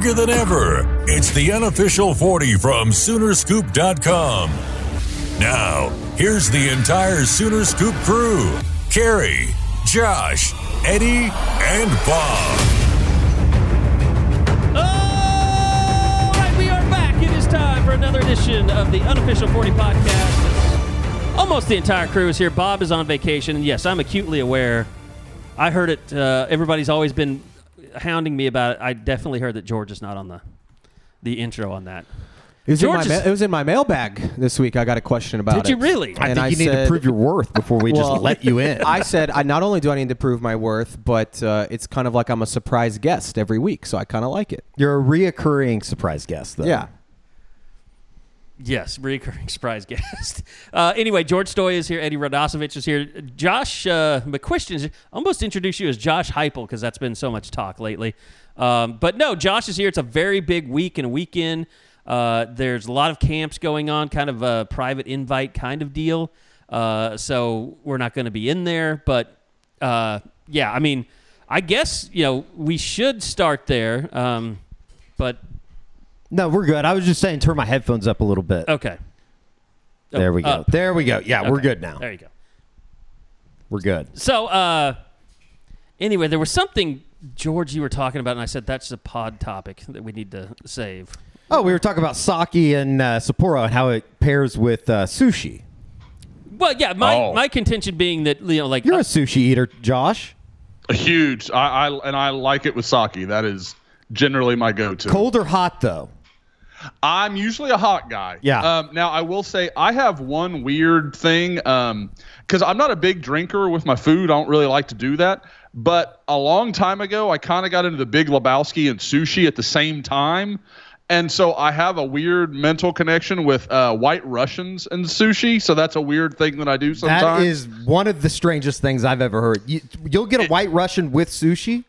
Bigger than ever. It's the unofficial 40 from Soonerscoop.com. Now, here's the entire Sooner Scoop crew Carey, Josh, Eddie, and Bob. All right, we are back. It is time for another edition of the unofficial 40 podcast. Almost the entire crew is here. Bob is on vacation, yes, I'm acutely aware. I heard it. Uh, everybody's always been hounding me about it. I definitely heard that George is not on the the intro on that. It was, in my, is- ma- it was in my mailbag this week. I got a question about Did it. you really? I And think you need to prove your worth before we Well, just let you in. I said, I not only do I need to prove my worth, but uh, it's kind of like I'm a surprise guest every week, so I kind of like it. You're a reoccurring surprise guest, though. Yeah. Yes, recurring surprise guest. Uh, anyway, George Stoy is here. Eddie Radosevich is here. Josh uh, McCuistion is almost introduce you as Josh Heupel because that's been so much talk lately. Um, but no, Josh is here. It's a very big week and weekend. Uh, there's a lot of camps going on, kind of a private invite kind of deal. Uh, so we're not going to be in there. But uh, yeah, I mean, I guess you know we should start there. Um, but No, we're good. I was just saying, turn my headphones up a little bit. okay, there we go. up. There we go. Yeah, we're good now. There you go. We're good. So, uh, anyway, there was something George you were talking about, and I said that's a pod topic that we need to save. Oh, we were talking about sake and uh, Sapporo and how it pairs with uh, sushi. Well, yeah, my Oh. my contention being that you know, like You're uh, a sushi eater, Josh. Huge. I, I and I like it with sake. That is generally my go-to. Cold or hot, though? I'm usually a hot guy. Yeah. Um, now I will say I have one weird thing because I'm not a big drinker with my food. I don't really like to do that. But a long time ago, I kind of got into the Big Lebowski and sushi at the same time. And so I have a weird mental connection with uh, White Russians and sushi. So that's a weird thing that I do sometimes. That is one of the strangest things I've ever heard. You, you'll get a white Russian with sushi.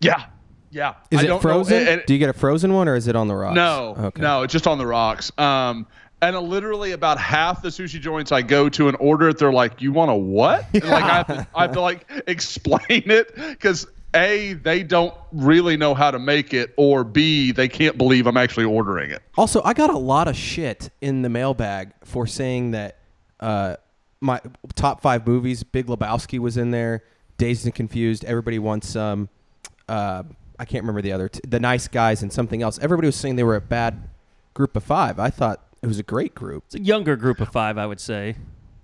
yeah, yeah. Is I it don't know- frozen? do you get a frozen one or is it on the rocks? No, Okay. no, it's just on the rocks. Um, and literally about half the sushi joints I go to and order it, they're like, "You want a what?" And like I have, to, I have to like explain it because a they don't really know how to make it, or b they can't believe I'm actually ordering it. Also, I got a lot of shit in the mailbag for saying that uh, my top five movies, Big Lebowski was in there, Dazed and Confused, Everybody Wants um, uh, I can't remember the other, t- The Nice Guys, and something else. Everybody was saying they were a bad group of five. I thought it was a great group. it's a younger group of five, I would say,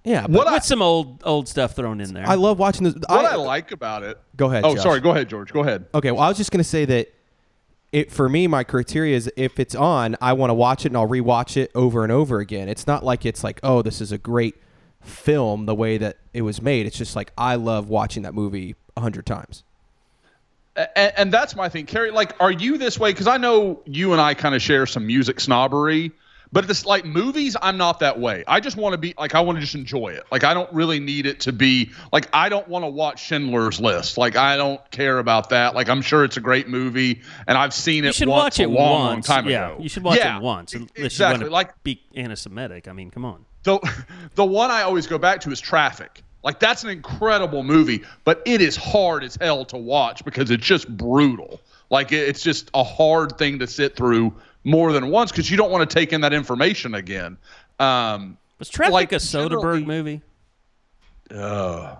Yeah, but What I, some old old stuff thrown in there. I love watching this. what I, like about it. Go ahead, Oh, Josh. sorry. Go ahead, George. Go ahead. Okay, well, I was just gonna say that it for me, my criteria is if it's on, I want to watch it and I'll rewatch it over and over again. It's not like it's like, oh, this is a great film the way that it was made. It's just like I love watching that movie a hundred times. And, and that's my thing, Carey. Like, are you this way? Because I know you and I kind of share some music snobbery, but this like movies, I'm not that way. I just want to be like I want to just enjoy it. Like I don't really need it to be like I don't want to watch Schindler's List. Like I don't care about that. Like I'm sure it's a great movie, and I've seen it. you should once watch it a long, once. long time yeah, ago. you should watch Yeah, it once. exactly. Like be anti-Semitic. I mean, come on. the the one I always go back to is Traffic. Like that's an incredible movie, but it is hard as hell to watch because it's just brutal. Like it's just a hard thing to sit through more than once because you don't want to take in that information again. Um, Was Traffic Like, a Soderbergh movie? uh,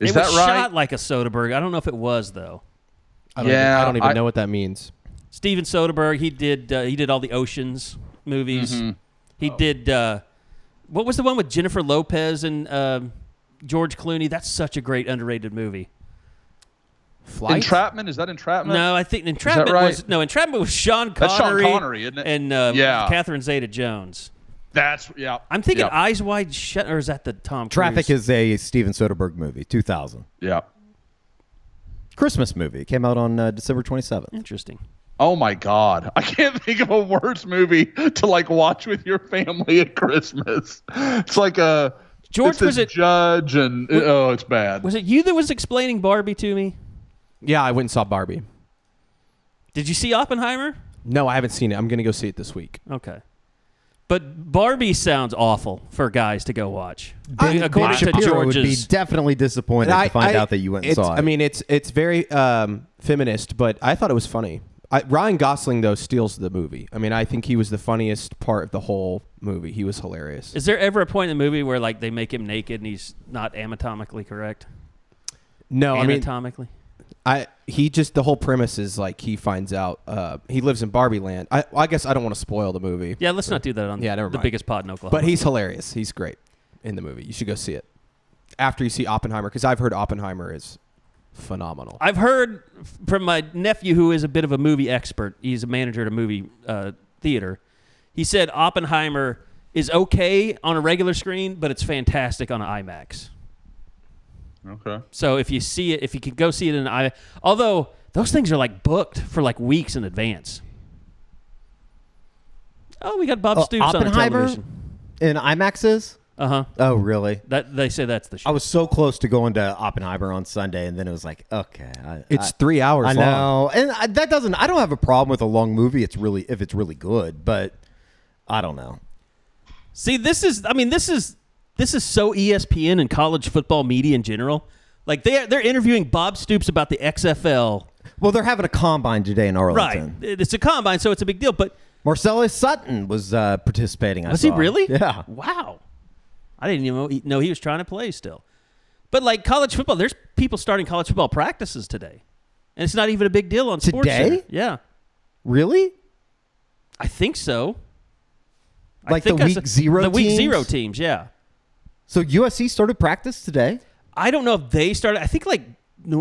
is it that was right? shot like a Soderbergh. I don't know if it was though. I don't Yeah, even, I don't even I- know what that means. Steven Soderbergh. He did. Uh, he did all the Oceans movies. Mm-hmm. He Oh. did. Uh, what was the one with Jennifer Lopez and um George Clooney? That's such a great underrated movie. Flight? Entrapment is that entrapment? No, I think Entrapment right? was no Entrapment was Sean Connery. That's Sean Connery, isn't it? And uh, Yeah. Catherine Zeta-Jones. that's yeah. I'm thinking yeah. Eyes Wide Shut, or is that the Tom Cruise? Traffic is a Steven Soderbergh movie, 2000. yeah. Christmas movie. It came out on uh, December 27th. interesting. Oh my God! I can't think of a worse movie to like watch with your family at Christmas. It's like a George, it's this was it- judge and oh, it's bad. Was it you that was explaining Barbie to me? Yeah, I went and saw Barbie. Did you see Oppenheimer? No, I haven't seen it. I'm gonna go see it this week. Okay. But Barbie sounds awful for guys to go watch. I- According Ben to Shapiro would be definitely disappointed to find out that you went and saw it. I mean, it's it's very um, feminist, but I thought it was funny. I, Ryan Gosling though steals the movie. I mean, I think he was the funniest part of the whole movie. He was hilarious. is there ever a point in the movie where like they make him naked and he's not anatomically correct? no, I mean, anatomically. I he just the whole premise is like he finds out uh, he lives in Barbie Land. I, I guess I don't want to spoil the movie. yeah, let's not do that on Yeah, never the biggest pod in Oklahoma. But he's hilarious. He's great in the movie. You should go see it after you see Oppenheimer because I've heard Oppenheimer is phenomenal. I've heard from my nephew, who is a bit of a movie expert. He's a manager at a movie uh, theater. He said Oppenheimer is okay on a regular screen, but it's fantastic on an IMAX. Okay. So if you see it, if you can go see it in an IMAX, although those things are like booked for like weeks in advance. Oh, we got Bob Oh, Stoops on Oppenheimer? television. in IMAXs? Uh huh. Oh, really? That they say that's the show. I was so close to going to Oppenheimer on Sunday, and then it was like, okay, I, It's I, three hours I long. know, and I, that doesn't. I don't have a problem with a long movie. It's really if it's really good, but I don't know. See, this is I mean, this is this is so ESPN and college football media in general. Like they they're interviewing Bob Stoops about the XFL. Well, they're having a combine today in Right. Arlington. It's a combine, so it's a big deal. But Marcellus Sutton was uh, participating. I was he saw. really? Yeah. Wow. I didn't even know he, know he was trying to play still. But like college football, there's people starting college football practices today, and it's not even a big deal on Sports Today? Center. Yeah, Really? I think so. Like the think I week said- zero The week teams? zero teams, yeah. So USC started practice today? I don't know if they started. I think like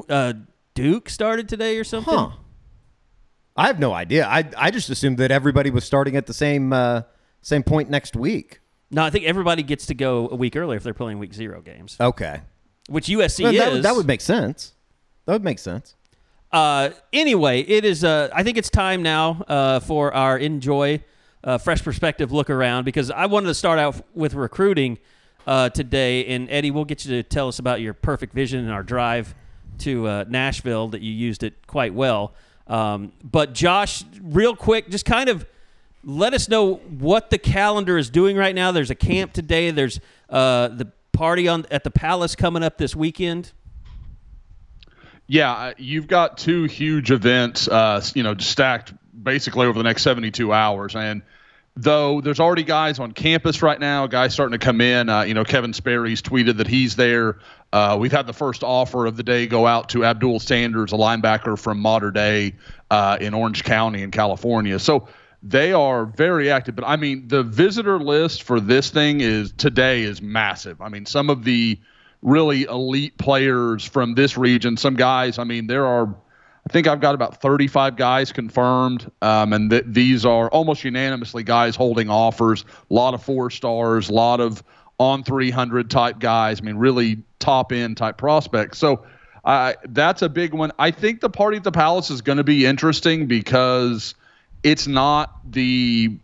uh, Duke started today or something. Huh. I have no idea. I I just assumed that everybody was starting at the same uh, same point next week. No, I think everybody gets to go a week earlier if they're playing week zero games, Okay. which USC Well, is. that, would- make sense. That would make sense. Uh, anyway, it is. Uh, I think it's time now uh, for our enjoy uh, fresh perspective look around because I wanted to start out with recruiting uh, today. And Eddie, we'll get you to tell us about your perfect vision and our drive to uh, Nashville that you used it quite well. Um, but Josh, real quick, just kind of let us know what the calendar is doing right now. There's a camp today. There's uh, the party on at the Palace coming up this weekend. Yeah, you've got two huge events, uh, you know, stacked basically over the next 72 hours. And though there's already guys on campus right now, guys starting to come in. Uh, you know, Kevin Sperry's tweeted that he's there. Uh, we've had the first offer of the day go out to Abdul Sanders, a linebacker from Mater Dei uh, in Orange County in California. So they are very active. But I mean, the visitor list for this thing is today is massive. I mean, some of the really elite players from this region. Some guys, I mean, there are, I think I've got about 35 guys confirmed, um, and th- these are almost unanimously guys holding offers. A lot of four stars, a lot of on 300 type guys. I mean, really top end type prospects. So that's a big one. I think the party at the Palace is going to be interesting because it's not the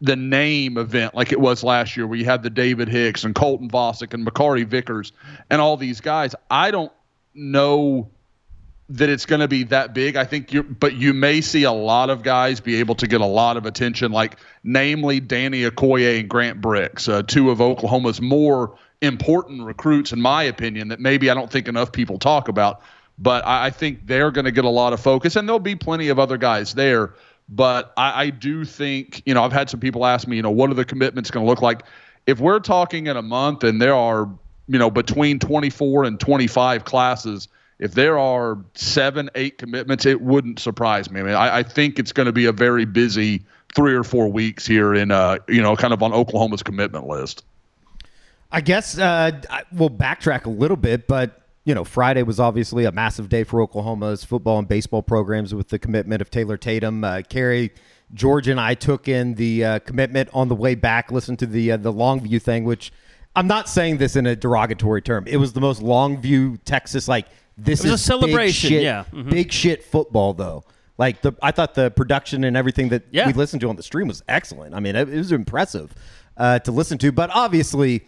the name event like it was last year, where you had the David Hicks and Colton Vasek and Makari Vickers and all these guys. I don't know that it's going to be that big. I think you, but you may see a lot of guys be able to get a lot of attention, like namely Danny Okoye and Grant Bricks, uh, two of Oklahoma's more important recruits, in my opinion, that maybe I don't think enough people talk about. But I, I think they're going to get a lot of focus, and there'll be plenty of other guys there. But I, I do think, you know, I've had some people ask me, you know, what are the commitments going to look like? If we're talking in a month and there are, you know, between 24 and 25 classes, if there are seven, eight commitments, it wouldn't surprise me. I mean, I, I think it's going to be a very busy three or four weeks here in, uh, you know, kind of on Oklahoma's commitment list. I guess uh, we'll backtrack a little bit, but you know, Friday was obviously a massive day for Oklahoma's football and baseball programs with the commitment of Taylor Tatum. Uh, Carey, George, and I took in the uh, commitment on the way back. Listened to the uh, the Longview thing, which I'm not saying this in a derogatory term. It was the most Longview, Texas, like this is a celebration, Big shit, yeah. Mhm. big shit football though. Like the, I thought the production and everything that Yeah. we listened to on the stream was excellent. I mean, it, it was impressive uh, to listen to. But obviously,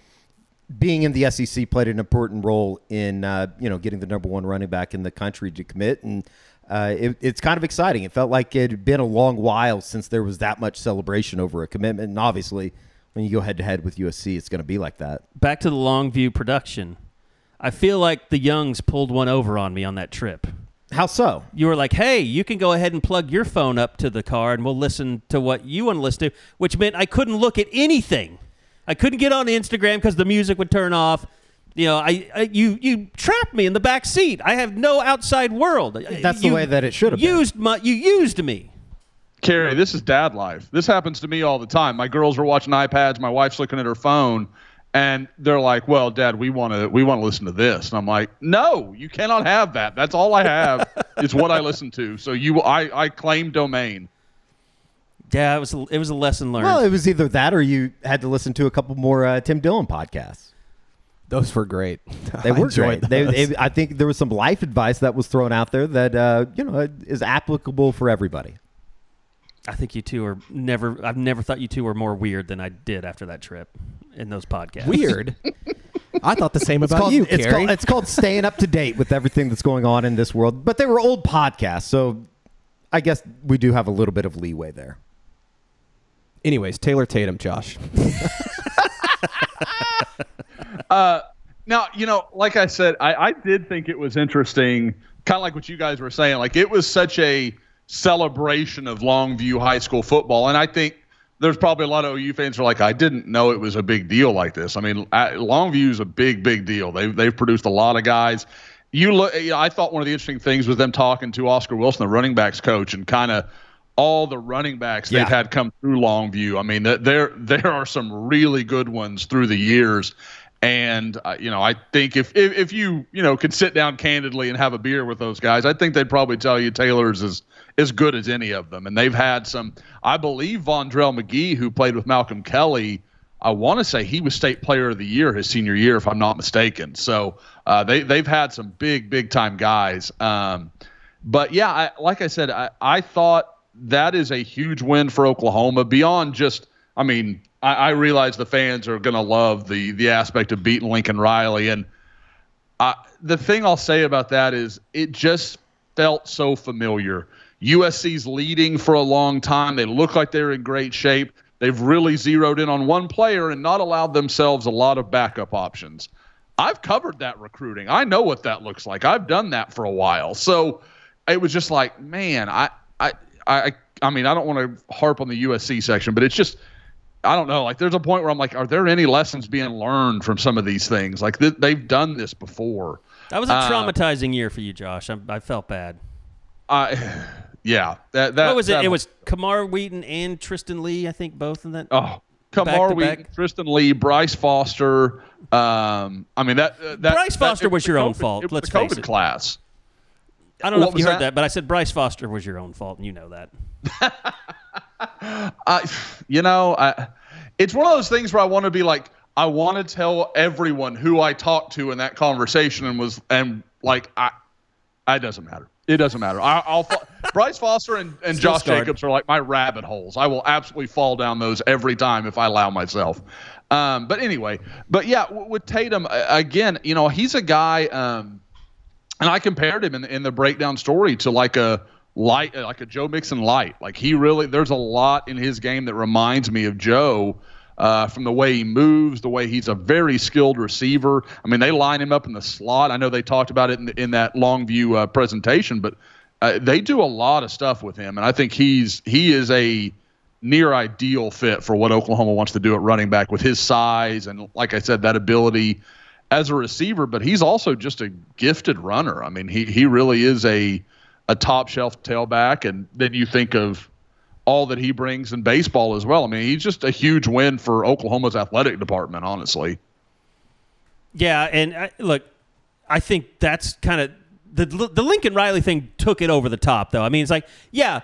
being in the SEC played an important role in uh, you know getting the number one running back in the country to commit, and uh, it, it's kind of exciting. It felt like it had been a long while since there was that much celebration over a commitment, and obviously, when you go head to head with USC, it's going to be like that. Back to the Longview production. I feel like the Youngs pulled one over on me on that trip. How so? You were like, "Hey, you can go ahead and plug your phone up to the car, and we'll listen to what you want to listen to," which meant I couldn't look at anything. I couldn't get on Instagram because the music would turn off. You know, I, I you you trapped me in the back seat. I have no outside world. That's the way that it should have been. used my you used me. Carey, this is dad life. This happens to me all the time. My girls are watching iPads, my wife's looking at her phone, and they're like, "Well, Dad, we want to we want to listen to this." And I'm like, "No, you cannot have that. That's all I have it's what I listen to. So you, I, I claim domain." Yeah, it was a, it was a lesson learned. Well, it was either that or you had to listen to a couple more uh, Tim Dillon podcasts. Those were great. They were enjoyed great. They, those. they- I think there was some life advice that was thrown out there that uh, you know is applicable for everybody. I think you two are never. I've never thought you two were more weird than I did after that trip in those podcasts. Weird. I thought the same It's about called, you, it's, Carey. called, it's called staying up to date with everything that's going on in this world. But they were old podcasts, so I guess we do have a little bit of leeway there. Anyways, Taylor Tatum, Josh. Uh, now, you know, like I said, I, I did think it was interesting, kind of like what you guys were saying. Like, it was such a celebration of Longview High School football. And I think there's probably a lot of OU fans who are like, I didn't know it was a big deal like this. I mean, Longview is a big, big deal. They've, they've produced a lot of guys. You look, you know, I thought one of the interesting things was them talking to Oscar Wilson, the running backs coach, and kind of all the running backs Yeah. they've had come through Longview. I mean, there there are some really good ones through the years, and uh, you know, I think if, if if you you know could sit down candidly and have a beer with those guys, I think they'd probably tell you Taylor's is as good as any of them. And they've had some, I believe, Vondrell McGee, who played with Malcolm Kelly. I want to say he was state player of the year his senior year, if I'm not mistaken. So uh, they they've had some big big time guys. Um, but yeah, I, like I said, I, I thought that is a huge win for Oklahoma beyond just. I mean, I, I realize the fans are going to love the the aspect of beating Lincoln Riley, and I, the thing I'll say about that is it just felt so familiar. USC's leading for a long time. They look like they're in great shape. They've really zeroed in on one player and not allowed themselves a lot of backup options. I've covered that recruiting. I know what that looks like. I've done that for a while. So it was just like, man, I I I mean, I don't want to harp on the USC section, but it's just I don't know. Like, there's a point where I'm like, are there any lessons being learned from some of these things? Like, th- they've done this before. That was a Uh, traumatizing year for you, Josh. I, I felt bad. I, yeah. That, that what was it? that- It was Kamar Wheaton and Tristan Leigh, I think, both in that. oh, Kamar Wheaton. Tristan Leigh, Bryce Foster. Um, I mean that. uh, that Bryce Foster it was your the own fault, It was let's the face it. class. I don't know what if you heard that? that? but I said Bryce Foster was your own fault, and you know that. I, you know, I, it's one of those things where I want to be like, I want to tell everyone who I talked to in that conversation and was, and like, I, it doesn't matter. It doesn't matter. I, I'll, fo- Bryce Foster and, and Still Josh scarred. Jacobs are like my rabbit holes. I will absolutely fall down those every time if I allow myself. Um, but anyway, but yeah, w- with Tatum, again, you know, he's a guy, um, and I compared him in, in the breakdown story to like a light, like a Joe Mixon light. Like he really, there's a lot in his game that reminds me of Joe. Uh, from the way he moves, the way he's a very skilled receiver. I mean, they line him up in the slot. I know they talked about it in, in that Longview uh, presentation, but uh, they do a lot of stuff with him, and I think he's he is a near ideal fit for what Oklahoma wants to do at running back with his size and, like I said, that ability as a receiver. But he's also just a gifted runner. I mean, he he really is a a top shelf tailback, and then you think of all that he brings in baseball as well. I mean, he's just a huge win for Oklahoma's athletic department, honestly. Yeah, and I, look, I think that's kind of the the Lincoln Riley thing took it over the top, though. I mean, it's like, yeah,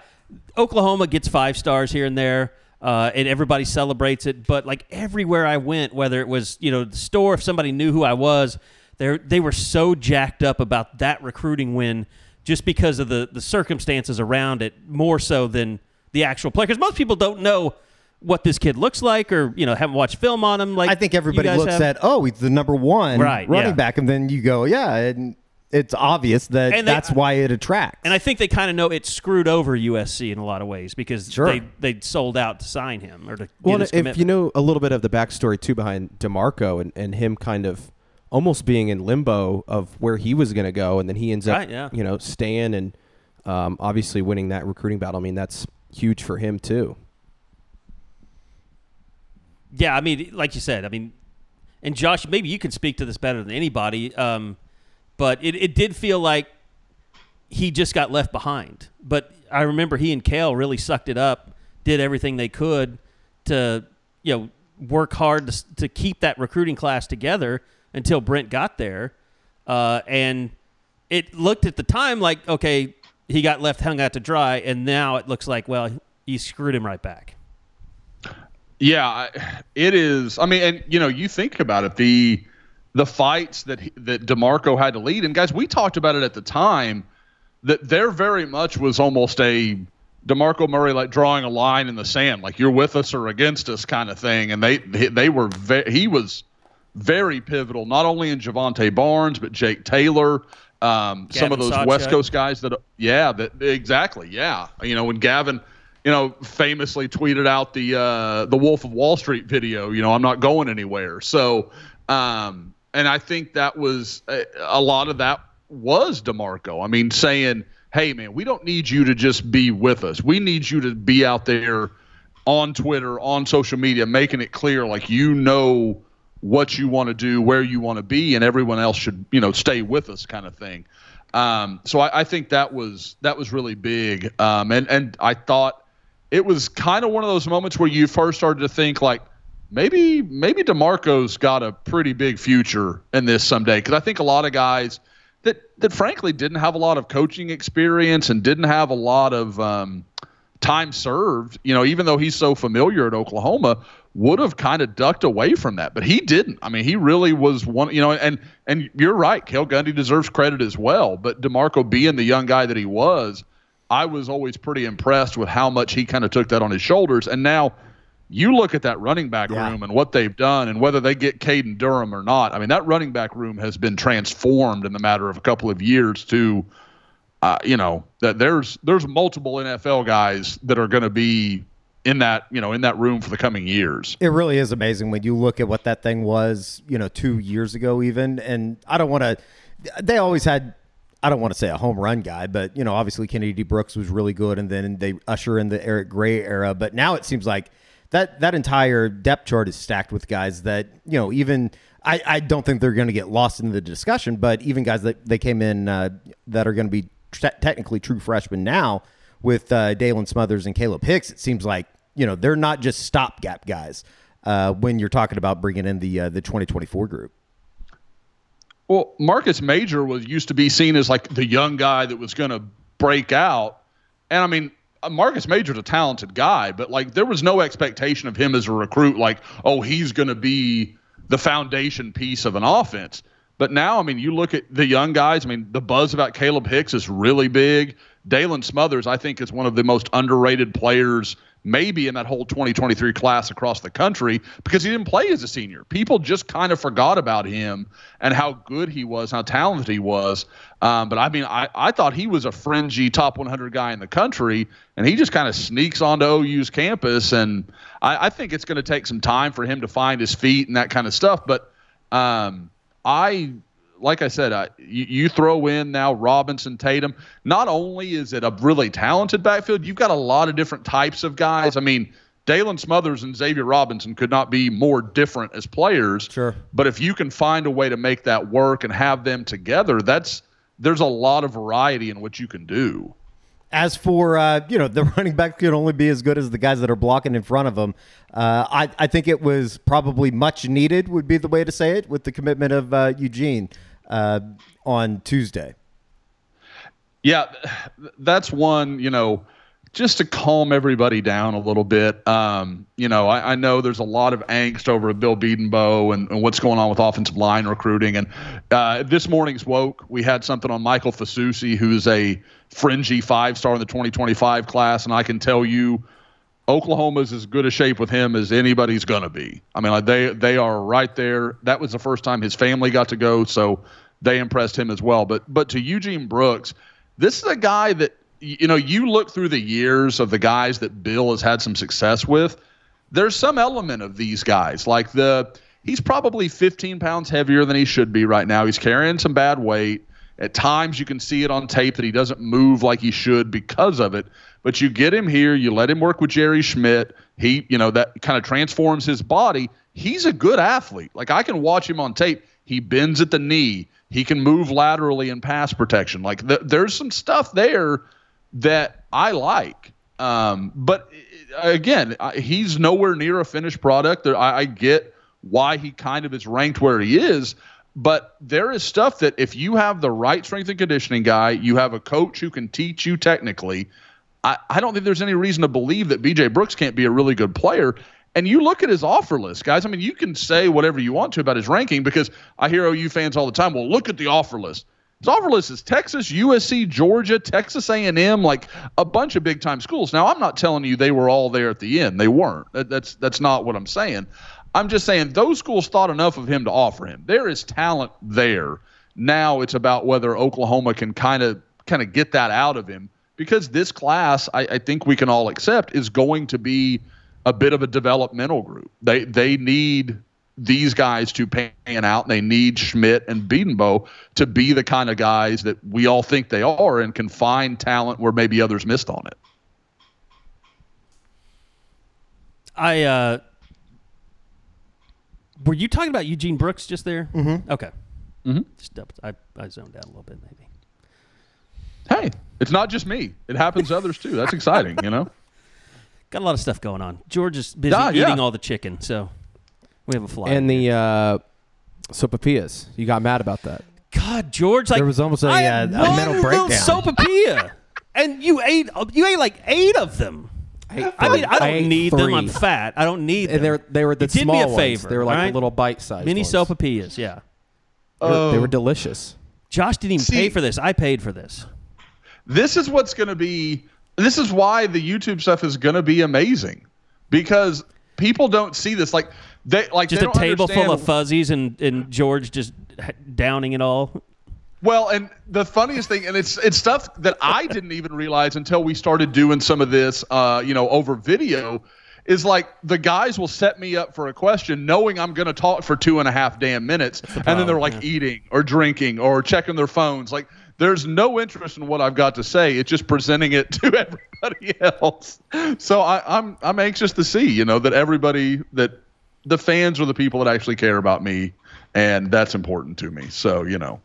Oklahoma gets five stars here and there. Uh, and everybody celebrates it, but like everywhere I went, whether it was you know the store, if somebody knew who I was, they they were so jacked up about that recruiting win just because of the the circumstances around it, more so than the actual player. Because most people don't know what this kid looks like, or you know haven't watched film on him. Like I think everybody looks have. at, oh, he's the number one Right, running yeah. back, and then you go, yeah, and it's obvious that they- that's why it attracts. And I think they kind of know it screwed over USC in a lot of ways because Sure. they they sold out to sign him or to Well, get his if commitment. you know a little bit of the backstory too behind Demarco and, and him kind of almost being in limbo of where he was going to go, and then he ends up, Right, yeah. you know, staying and um, obviously winning that recruiting battle. I mean, that's huge for him too. Yeah, I mean, like you said, I mean, and Josh, maybe you can speak to this better than anybody, um, but it, it did feel like he just got left behind. But I remember he and Cale really sucked it up, did everything they could to, you know, work hard to, to keep that recruiting class together until Brent got there. Uh, and it looked at the time like, okay, he got left hung out to dry, and now it looks like, well, he screwed him right back. Yeah, it is. I mean, and you know, you think about it the the fights that he, that Demarco had to lead, and guys, we talked about it at the time that there very much was almost a Demarco Murray like drawing a line in the sand, like you're with us or against us kind of thing, and they they, were ve- he was very pivotal, not only in Jovantae Barnes but Jake Taylor. Um, some of those West Coast guys that, yeah, that exactly, yeah. You know, when Gavin, you know, famously tweeted out the uh, the Wolf of Wall Street video. You know, I'm not going anywhere. So, um, and I think that was a, a lot of that was Demarco. I mean, saying, "Hey, man, we don't need you to just be with us. We need you to be out there on Twitter, on social media, making it clear like you know." what you want to do, where you want to be, and everyone else should, you know, stay with us, kind of thing. Um, so I, I think that was that was really big, um, and and I thought it was kind of one of those moments where you first started to think like maybe maybe Demarco's got a pretty big future in this someday because I think a lot of guys that that frankly didn't have a lot of coaching experience and didn't have a lot of um, time served, you know, even though he's so familiar at Oklahoma, would have kind of ducked away from that. But he didn't. I mean, he really was one, you know, and and you're right, Cale Gundy deserves credit as well. But DeMarco being the young guy that he was, I was always pretty impressed with how much he kind of took that on his shoulders. And now you look at that running back Yeah. room and what they've done and whether they get Caden Durham or not. I mean, that running back room has been transformed in the matter of a couple of years to uh, you know that there's there's multiple NFL guys that are going to be in that you know in that room for the coming years. It really is amazing when you look at what that thing was, you know, two years ago, even. And I don't want to, they always had, I don't want to say a home run guy, but, you know, obviously Kennedy D. Brooks was really good. And then they usher in the Eric Gray era. But now it seems like that, that entire depth chart is stacked with guys that, you know, even, I, I don't think they're going to get lost in the discussion, but even guys that they came in uh, that are going to be te- technically true freshmen now with uh, Daylan Smothers and Kalib Hicks, it seems like you know they're not just stopgap guys uh, when you're talking about bringing in the uh, the 2024 group. Well, Marcus Major was used to be seen as like the young guy that was going to break out, and I mean. Uh, Marcus Major's a talented guy, but like there was no expectation of him as a recruit, like, oh, he's going to be the foundation piece of an offense. But now, I mean, you look at the young guys. I mean, the buzz about Kalib Hicks is really big. Daylan Smothers, I think, is one of the most underrated players, maybe in that whole 2023 class across the country, because he didn't play as a senior. People just kind of forgot about him and how good he was, how talented he was. Um, but I mean, I, I thought he was a fringy top 100 guy in the country, and he just kind of sneaks onto OU's campus. And I, I think it's going to take some time for him to find his feet and that kind of stuff. But um, I, like I said, I, you, you throw in now Robinson, Tatum. Not only is it a really talented backfield, you've got a lot of different types of guys. I mean, Daylan Smothers and Xavier Robinson could not be more different as players. Sure. But if you can find a way to make that work and have them together, that's there's a lot of variety in what you can do. As for uh, you know, the running back can only be as good as the guys that are blocking in front of them. Uh, I I think it was probably much needed would be the way to say it with the commitment of uh, Eugene. Uh, on Tuesday. Yeah, that's one, you know, just to calm everybody down a little bit. Um, you know, I, I, know there's a lot of angst over Bill Bedenbaugh and, and what's going on with offensive line recruiting. And uh, this morning's woke, we had something on Michael Fasusi, who's a fringy five star in the 2025 class. And I can tell you, Oklahoma's as good a shape with him as anybody's gonna be. I mean, like they they are right there. That was the first time his family got to go, so they impressed him as well. But but to Eugene Brooks, this is a guy that you know you look through the years of the guys that Bill has had some success with. There's some element of these guys, like the he's probably 15 pounds heavier than he should be right now. He's carrying some bad weight. At times, you can see it on tape that he doesn't move like he should because of it. But you get him here, you let him work with Jerry Schmidt. He, you know, that kind of transforms his body. He's a good athlete. Like I can watch him on tape. He bends at the knee. He can move laterally in pass protection. Like th- there's some stuff there that I like. Um, but uh, again, he's nowhere near a finished product. I, I get why he kind of is ranked where he is. But there is stuff that if you have the right strength and conditioning guy, you have a coach who can teach you technically, I, I don't think there's any reason to believe that BJ Brooks can't be a really good player. And you look at his offer list, guys. I mean, you can say whatever you want to about his ranking because I hear OU fans all the time. Well, look at the offer list. His offer list is Texas, USC, Georgia, Texas A&M, like a bunch of big time schools. Now, I'm not telling you they were all there at the end. They weren't. That, that's that's not what I'm saying. I'm just saying those schools thought enough of him to offer him. There is talent there. Now it's about whether Oklahoma can kind of kind of get that out of him because this class, I, I think we can all accept, is going to be a bit of a developmental group. They they need these guys to pan out. and They need Schmidt and Bedenbaugh to be the kind of guys that we all think they are and can find talent where maybe others missed on it. I uh, were you talking about Eugene Brooks just there? Mm-hmm. Okay. Mm-hmm. Just, I, I zoned out a little bit, maybe. Hey, it's not just me. It happens to others too. That's exciting, you know. Got a lot of stuff going on. George is busy Ah, yeah. eating all the chicken, so we have a fly. And the uh, sopapillas. You got mad about that. God, George, like There was almost a, I uh, a one mental breakdown. Sopapilla, and you ate you ate like eight of them. I mean, I don't ate need them. I'm fat. I don't need them. And they were they were the You did small me a ones. They were like all the little bite sized mini ones. sopapillas. Yeah. They were, they Oh. were delicious. Josh didn't even See- pay for this. I paid for this. this is what's going to be this is why the youtube stuff is going to be amazing because people don't see this like they like Just they a don't table full of fuzzies and, and George just downing it all. Well and the funniest thing and it's it's stuff that i didn't even realize until we started doing some of this uh you know over video is like the guys will set me up for a question knowing i'm going to talk for two and a half damn minutes and then they're like eating or drinking or checking their phones like there's no interest in what I've got to say. It's just presenting it to everybody else. So I, I'm I'm anxious to see, you know, that everybody that the fans are the people that actually care about me, and that's important to me. So you know,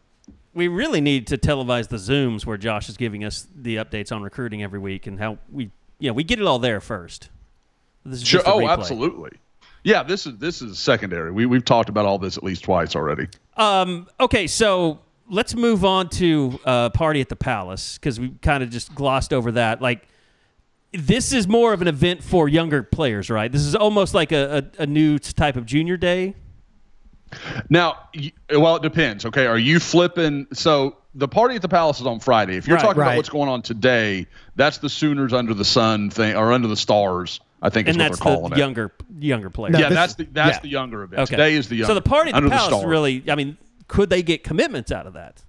We really need to televise the Zooms where Josh is giving us the updates on recruiting every week and how we, you know, we get it all there first. Sure. Oh, replay. absolutely. Yeah, this is this is secondary. We we've talked about all this at least twice already. Um, okay, so let's move on to uh, Party at the Palace because we kind of just glossed over that. Like, this is more of an event for younger players, right? This is almost like a, a, a new type of junior day. Now, well, it depends. Okay, are you flipping? So the party at the palace is on Friday. If you're Right, talking right. about what's going on today, that's the Sooners under the sun thing or under the stars. I think is and what that's they're the calling it. younger younger players. No, yeah, this- that's the that's yeah. the younger event. Okay. Today is the younger. So the Party at the Palace stars. really, I mean, could they get commitments out of that?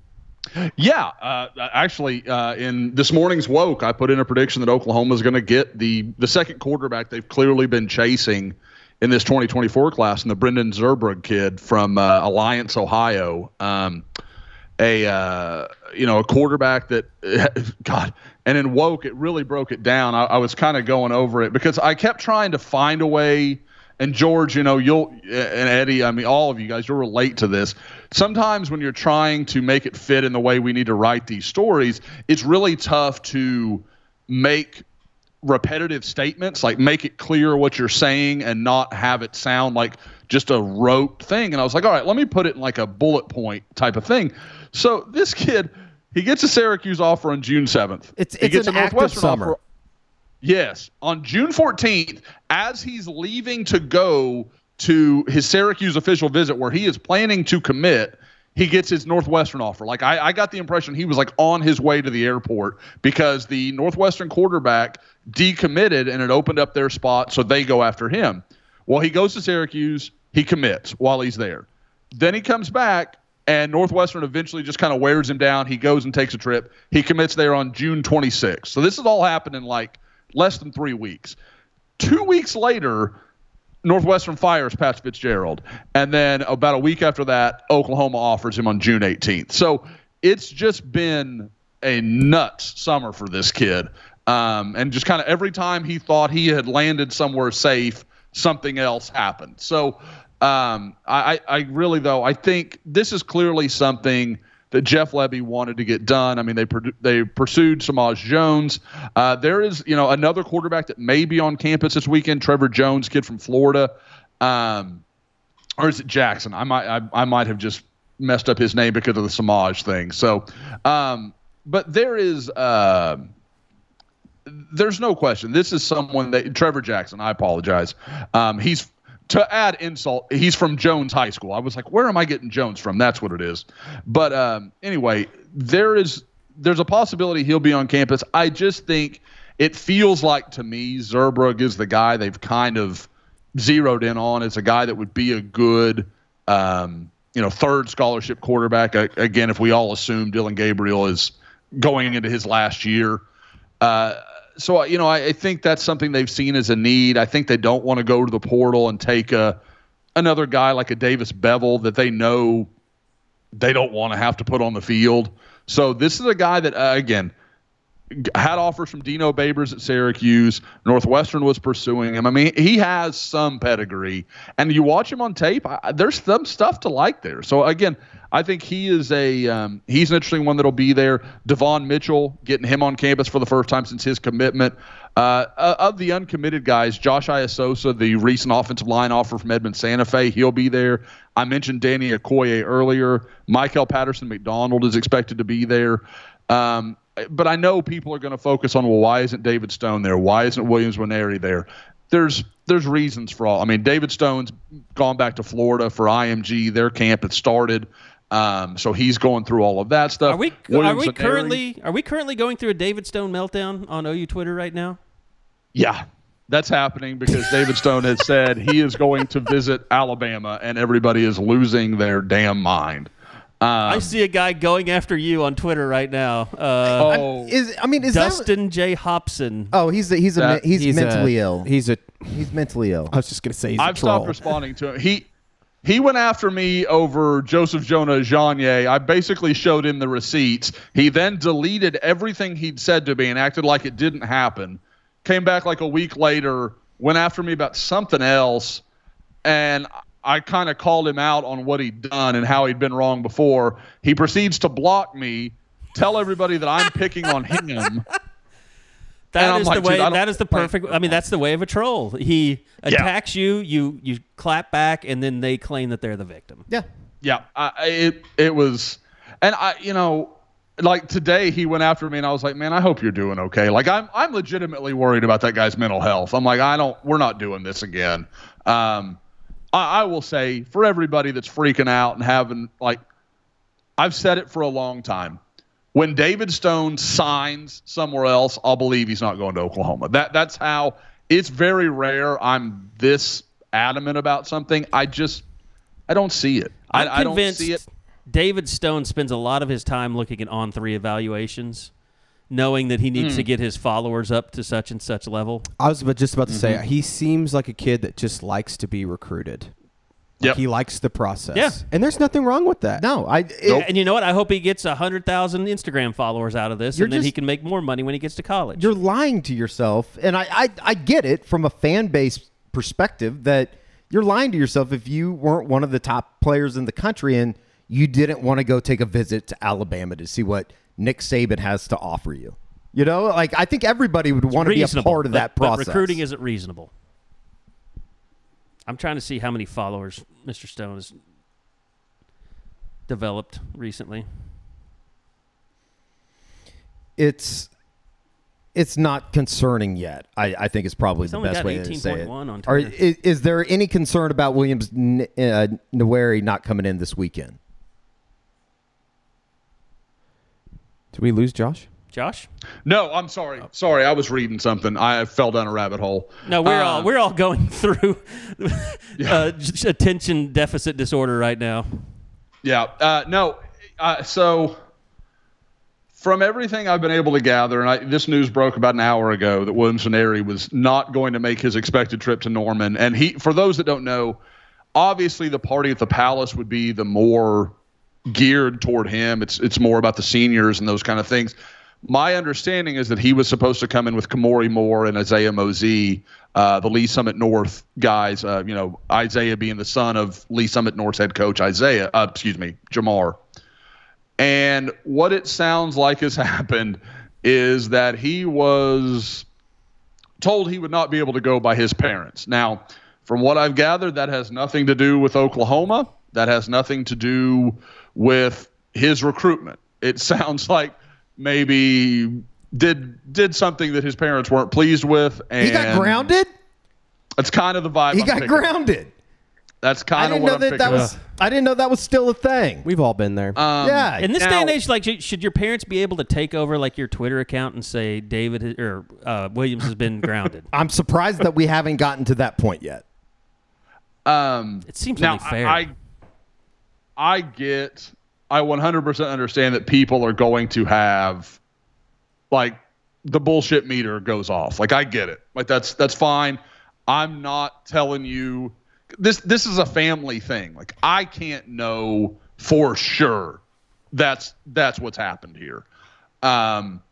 Yeah, uh, actually, uh, in this morning's woke, I put in a prediction that Oklahoma is going to get the the second quarterback they've clearly been chasing in this 2024 class, and the Brendan Zurbrugg kid from uh, Alliance, Ohio. Um, a uh, you know a quarterback that God and in woke it really broke it down. I, I was kind of going over it because I kept trying to find a way. And George, you know, you'll and Eddie, I mean, all of you guys, you'll relate to this. Sometimes when you're trying to make it fit in the way we need to write these stories, it's really tough to make repetitive statements, like make it clear what you're saying and not have it sound like just a rote thing. And I was like, all right, let me put it in like a bullet point type of thing. So this kid, he gets a Syracuse offer on June 7th. It's- he it's gets an a active Northwestern summer. offer Yes, on June 14th, as he's leaving to go to his Syracuse official visit where he is planning to commit, he gets his Northwestern offer. Like I, I got the impression he was like on his way to the airport because the Northwestern quarterback decommitted and it opened up their spot, so they go after him. Well, he goes to Syracuse, he commits while he's there. Then he comes back, and Northwestern eventually just kind of wears him down. He goes and takes a trip. He commits there on June 26th. So this has all happened in like less than three weeks. Two weeks later, Northwestern fires Pat Fitzgerald. And then about a week after that, Oklahoma offers him on June 18th. So it's just been a nuts summer for this kid. Um, and just kind of every time he thought he had landed somewhere safe, something else happened. So um, I, I really, though, I think this is clearly something that Jeff Lebby wanted to get done. I mean, they they pursued Samaj Jones. Uh, there is, you know, another quarterback that may be on campus this weekend, Trevor Jones, kid from Florida, um, or is it Jackson? I might I, I might have just messed up his name because of the Samaj thing. So, um, but there is. Uh, there's no question. This is someone that Trevor Jackson. I apologize. Um, he's to add insult. He's from Jones High School. I was like, where am I getting Jones from? That's what it is. But um, anyway, there is there's a possibility he'll be on campus. I just think it feels like to me Zurbrugg is the guy they've kind of zeroed in on as a guy that would be a good. Um, you know, third scholarship quarterback. Again, if we all assume Dillon Gabriel is going into his last year, uh, so you know, I, I think that's something they've seen as a need. I think they don't want to go to the portal and take a another guy like a Davis Beville that they know they don't want to have to put on the field. So this is a guy that uh, again had offers from Dino Babers at Syracuse. Northwestern was pursuing him. I mean, he has some pedigree, and you watch him on tape. I, there's some stuff to like there. So again, I think he is a um, he's an interesting one that'll be there. Devon Mitchell getting him on campus for the first time since his commitment. Uh, of the uncommitted guys, Josh Iasosa, the recent offensive line offer from Edmond Santa Fe, he'll be there. I mentioned Danny Okoye earlier. Michael Patterson McDonald is expected to be there. Um, but I know people are going to focus on well, why isn't David Stone there? Why isn't Williams Nwaneri there? There's there's reasons for all. I mean, David Stone's gone back to Florida for IMG. Their camp had started, um, so he's going through all of that stuff. Are we are we Nwaneri- currently are we currently going through a David Stone meltdown on OU Twitter right now? Yeah, that's happening because David Stone has said he is going to visit Alabama, and everybody is losing their damn mind. Um, I see a guy going after you on Twitter right now. Uh, oh, Is I mean, is that? Dustin J. Hobson. Oh, he's a, he's a That- he's, mentally a, ill. He's a. he's mentally ill. I was just gonna say he's I've a troll. stopped responding to him. He he went after me over Joseph Jonah Janier. I basically showed him the receipts. He then deleted everything he'd said to me and acted like it didn't happen. Came back like a week later, went after me about something else, and I kind of called him out on what he'd done and how he'd been wrong before. He proceeds to block me, tell everybody that I'm picking on him. And That I'm is like, the way. That is the perfect. that. I mean, that's the way of a troll. He attacks you. You you clap back, and then they claim that they're the victim. yeah. Yeah, I, I- it it was, and I you know, like today he went after me and I was like, man, I hope you're doing okay. Like I'm I'm legitimately worried about that guy's mental health. I'm like, I don't, we're not doing this again. Um, I, I will say for everybody that's freaking out and having like, I've said it for a long time. When David Stone signs somewhere else, I'll believe he's not going to Oklahoma. That that's how it's very rare. I'm this adamant about something. I just I don't see it. I'm I, I don't see it. David Stone spends a lot of his time looking at on three evaluations, knowing that he needs Hmm. to get his followers up to such and such level. I was just about to Mm-hmm. say he seems like a kid that just likes to be recruited. Like Yep. He likes the process. Yeah. And there's nothing wrong with that. No, I. it- Nope. And you know what? I hope he gets a hundred thousand Instagram followers out of this, You're and then he can make more money when he gets to college. You're lying to yourself, and I, I I get it from a fan base perspective that you're lying to yourself if you weren't one of the top players in the country and you didn't want to go take a visit to Alabama to see what Nick Saban has to offer you. You know, like I think everybody would want to be a part of but- that but process. recruiting isn't reasonable. I'm trying to see how many followers Mr. Stone has developed recently. it's it's not concerning yet. I, I think it's probably He's the best got way to say it. on Are- is, is there any concern about Williams N- uh, Nweri not coming in this weekend? Did we lose Josh? Josh? No, I'm sorry. Sorry, I was reading something. I fell down a rabbit hole. No, we're all Um, we're all going through uh, attention deficit disorder right now. Yeah. Uh, no. Uh, so, from everything I've been able to gather, and I, this news broke about an hour ago that Williams Nwaneri was not going to make his expected trip to Norman. And he, for those that don't know, obviously the party at the Palace would be the more geared toward him. It's it's more about the seniors and those kind of things. My understanding is that he was supposed to come in with Kamari Moore and Isaiah Mozee, uh, the Lee Summit North guys. Uh, you know, Isaiah being the son of Lee Summit North's head coach Isaiah. Uh, excuse me, Jamar. And what it sounds like has happened is that he was told he would not be able to go by his parents. Now, from what I've gathered, that has nothing to do with Oklahoma. That has nothing to do with his recruitment. It sounds like maybe did did something that his parents weren't pleased with, and He got grounded. That's kind of the vibe. He I'm got picking. grounded. That's kind of didn't what know I'm that that was. I didn't know that was still a thing. We've all been there. Um, yeah. In this day and age, like, should your parents be able to take over like your Twitter account and say David or uh, Williams has been grounded? I'm surprised that we haven't gotten to that point yet. Um, It seems now, only fair. I, I get, I 100% understand that people are going to have, like, the bullshit meter goes off. Like, I get it. Like, that's that's fine. I'm not telling you this. This is a family thing. Like, I can't know for sure that's that's what's happened here. Um,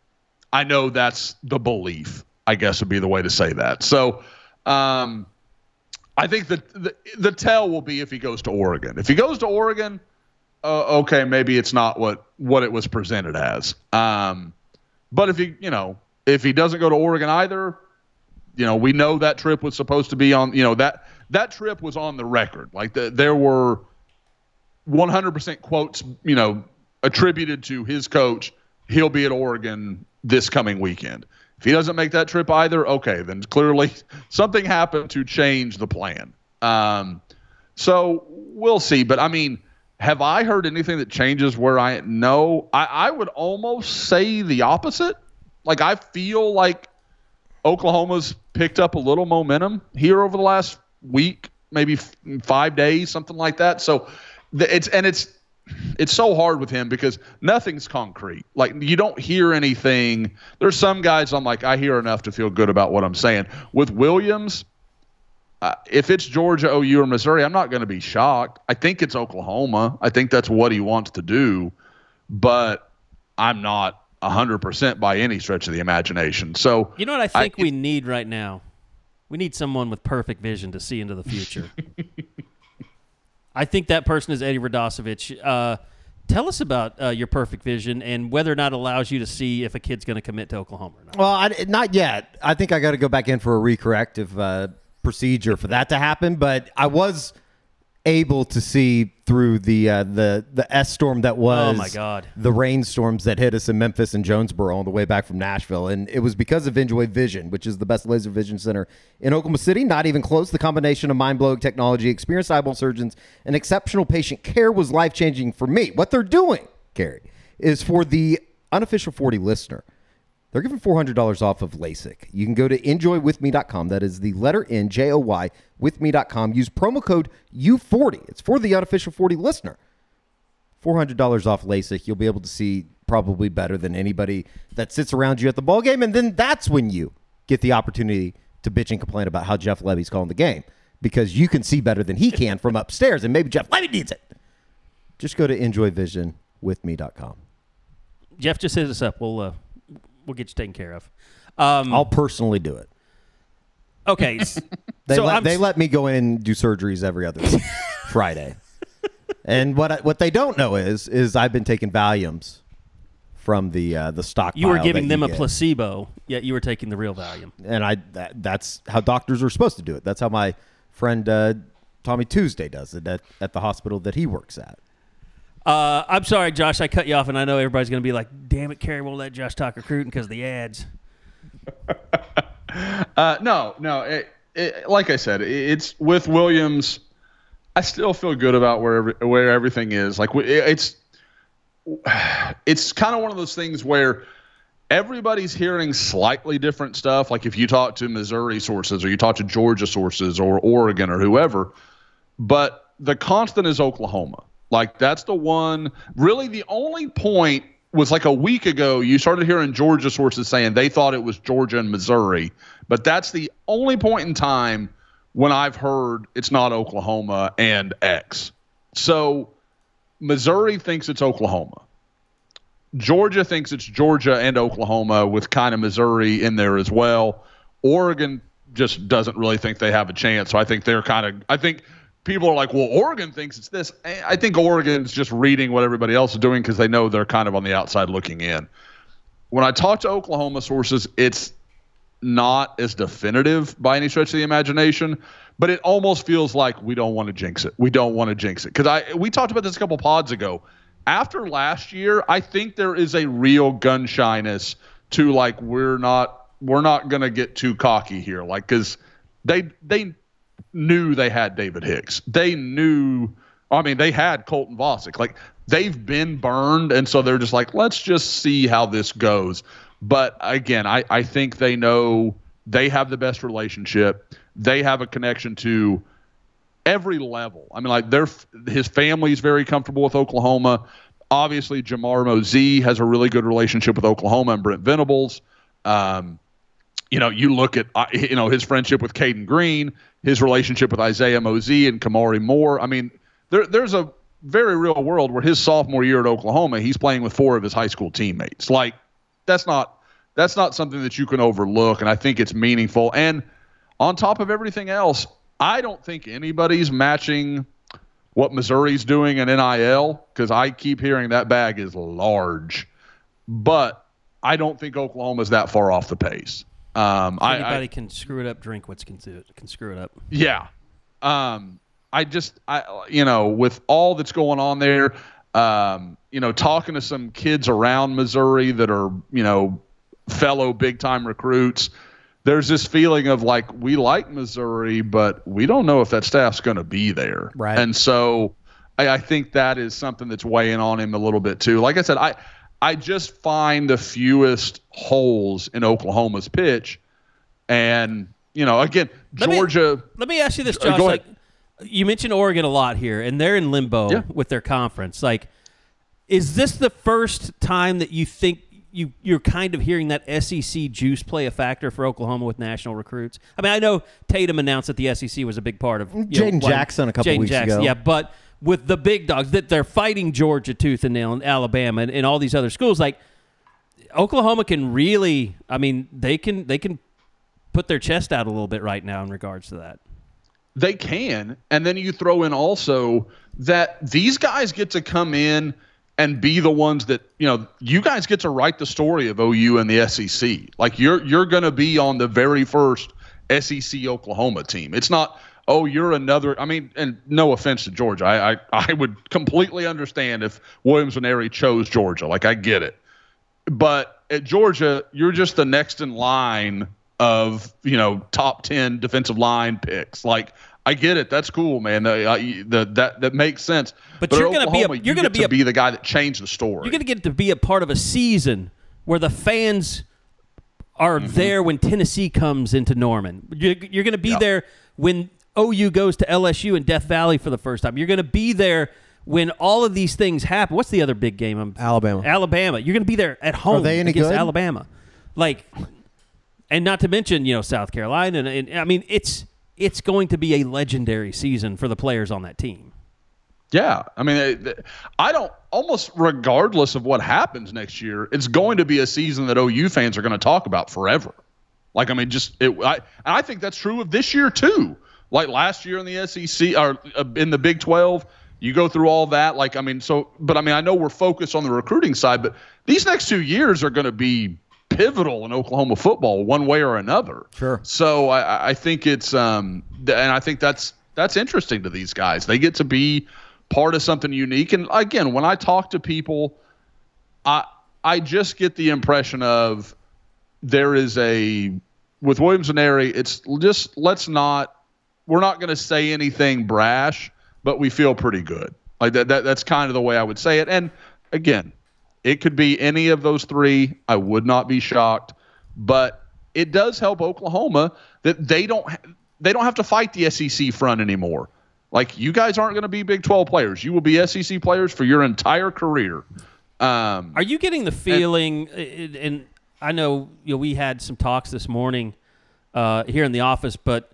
I know that's the belief. I guess would be the way to say that. So, um, I think that the, the tell will be if he goes to Oregon. If he goes to Oregon, uh, okay, maybe it's not what what it was presented as. Um, but if he, you know, if he doesn't go to Oregon either, you know, we know that trip was supposed to be on. You know that that trip was on the record. Like the, there were 100% quotes, you know, attributed to his coach. He'll be at Oregon this coming weekend. If he doesn't make that trip either, okay, then clearly something happened to change the plan. Um, so we'll see. But I mean, have I heard anything that changes where I know? I, I would almost say the opposite. Like I feel like Oklahoma's picked up a little momentum here over the last week, maybe f- five days, something like that. So it's and it's it's so hard with him because nothing's concrete. Like you don't hear anything. There's some guys I'm like I hear enough to feel good about what I'm saying. With Williams, uh, if it's Georgia, OU, or Missouri, I'm not going to be shocked. I think it's Oklahoma. I think that's what he wants to do, but I'm not 100% by any stretch of the imagination. So You know what I think we need right now? We need someone with perfect vision to see into the future. I think that person is Eddie Radosevich. Uh, tell us about uh, your perfect vision and whether or not it allows you to see if a kid's going to commit to Oklahoma or not. Well, I, not yet. I think I got to go back in for a recorrective uh, procedure for that to happen. But I was able to see through the uh, the the S storm that was. Oh, my God. The rainstorms that hit us in Memphis and Jonesboro on the way back from Nashville, and it was because of NJoy Vision, which is the best laser vision center in Oklahoma City. Not even close. The combination of mind blowing technology, experienced eyeball surgeons, and exceptional patient care was life changing for me. What they're doing, Gary, is for the unofficial 40 listener. They're giving $400 off of LASIK. You can go to enjoywithme.com. That is the letter N, J O Y, with me.com. Use promo code U40. It's for the unofficial 40 listener. $400 off LASIK. You'll be able to see probably better than anybody that sits around you at the ball game. And then that's when you get the opportunity to bitch and complain about how Jeff Lebby's calling the game because you can see better than he can from upstairs. And maybe Jeff Levy needs it. Just go to enjoyvisionwithme.com. Jeff, just hit us up. We'll uh, we'll get you taken care of. Um, I'll personally do it. okay. They, so let, they let me go in and do surgeries every other Friday. And what I, what they don't know is is I've been taking Valiums from the uh, the stockpile. You were giving them a get. placebo, yet you were taking the real Valium. and I that, that's how doctors are supposed to do it. That's how my friend uh, Tommy Tuesday does it at, at the hospital that he works at. Uh, I'm sorry, Josh. I cut you off, and I know everybody's going to be like, "Damn it, Carey won't let Josh talk recruiting because of the ads." Uh, no, no. It, it, like I said, it, it's with Williams. I still feel good about where where everything is. Like it's it's kind of one of those things where everybody's hearing slightly different stuff. Like if you talk to Missouri sources or you talk to Georgia sources or Oregon or whoever, but the constant is Oklahoma. Like that's the one. Really, the only point was like a week ago. You started hearing Georgia sources saying they thought it was Georgia and Missouri, but that's the only point in time when I've heard it's not Oklahoma and X. So Missouri thinks it's Oklahoma. Georgia thinks it's Georgia and Oklahoma with kind of Missouri in there as well. Oregon just doesn't really think they have a chance. So I think they're kind of I think people are like, well, Oregon thinks it's this. I think Oregon's just reading what everybody else is doing because they know they're kind of on the outside looking in. When I talk to Oklahoma sources, it's not as definitive by any stretch of the imagination, but it almost feels like we don't want to jinx it. We don't want to jinx it because I we talked about this a couple pods ago. After last year, I think there is a real gun shyness to like we're not we're not gonna get too cocky here, like because they they knew they had David Hicks. They knew. I mean, they had Colton Vasek. Like they've been burned, and so they're just like, let's just see how this goes. But again, I I think they know they have the best relationship. They have a connection to every level. I mean, like their his family is very comfortable with Oklahoma. Obviously, Jamar Mozee has a really good relationship with Oklahoma and Brent Venables. Um, you know, you look at uh, you know his friendship with Cayden Green, his relationship with Isaiah Mozee and Kamari Moore. I mean, there there's a very real world where his sophomore year at Oklahoma, he's playing with four of his high school teammates. Like that's not that's not something that you can overlook, and I think it's meaningful. And on top of everything else, I don't think anybody's matching what Missouri's doing in NIL because I keep hearing that bag is large, but I don't think Oklahoma's that far off the pace. Um, If I, anybody I can screw it up. Drinkwitz can do it. Can screw it up. yeah, um, I just I you know with all that's going on there, um, you know talking to some kids around Missouri that are you know fellow big time recruits. There's this feeling of like we like Missouri, but we don't know if that staff's going to be there. Right. And so I, I think that is something that's weighing on him a little bit too. Like I said, I I just find the fewest holes in Oklahoma's pitch, and you know, again, Let me- Georgia. Let me ask you this, Uh, Josh. go like, you mentioned Oregon a lot here, and they're in limbo Yeah. with their conference. Like, is this the first time that you think you you're kind of hearing that SEC juice play a factor for Oklahoma with national recruits? I mean, I know Tatum announced that the SEC was a big part of you Jaden Jackson a couple Jaden weeks Jackson, ago. Yeah, but with the big dogs that they're fighting Georgia tooth and nail, and Alabama, and, and all these other schools, like Oklahoma can really. I mean, they can they can put their chest out a little bit right now in regards to that. They can. And then you throw in also that these guys get to come in and be the ones that, you know, you guys get to write the story of OU and the SEC. Like you're you're going to be on the very first SEC Oklahoma team. It's not oh, you're another I mean, and no offense to Georgia. I I, I would completely understand if Williams Nwaneri chose Georgia. Like I get it. But at Georgia, you're just the next in line of you know top ten defensive line picks. Like I get it, that's cool, man. The, uh, the that that makes sense. But at you're gonna be a- you're you gonna be to a- be the guy that changed the story. You're going to get to be a part of a season where the fans are Mm-hmm. there when Tennessee comes into Norman. You're, you're going to be Yep. there when OU goes to LSU in Death Valley for the first time. You're going to be there when all of these things happen. What's the other big game? I'm- Alabama. Alabama. You're going to be there at home they any against good? Alabama. Like, and not to mention, you know, South Carolina. And, and I mean, it's it's going to be a legendary season for the players on that team. Yeah, I mean, I don't almost regardless of what happens next year, it's going to be a season that OU fans are going to talk about forever. Like, I mean, just it. I I think that's true of this year too. Like last year in the SEC or uh, in the Big Twelve, You go through all that, like I mean, so but I mean, I know we're focused on the recruiting side, but these next two years are going to be pivotal in Oklahoma football, one way or another. Sure. So I, I think it's um, and I think that's that's interesting to these guys. They get to be part of something unique. And again, when I talk to people, I I just get the impression of there is a with Williams Nwaneri, it's just let's not we're not going to say anything brash, but we feel pretty good. Like that, that that's kind of the way I would say it. And again, it could be any of those three. I would not be shocked, but it does help Oklahoma that they don't ha- they don't have to fight the SEC front anymore. Like you guys aren't going to be Big 12 players. You will be SEC players for your entire career. Um, Are you getting the feeling? And, and I know you know we had some talks this morning uh, here in the office, but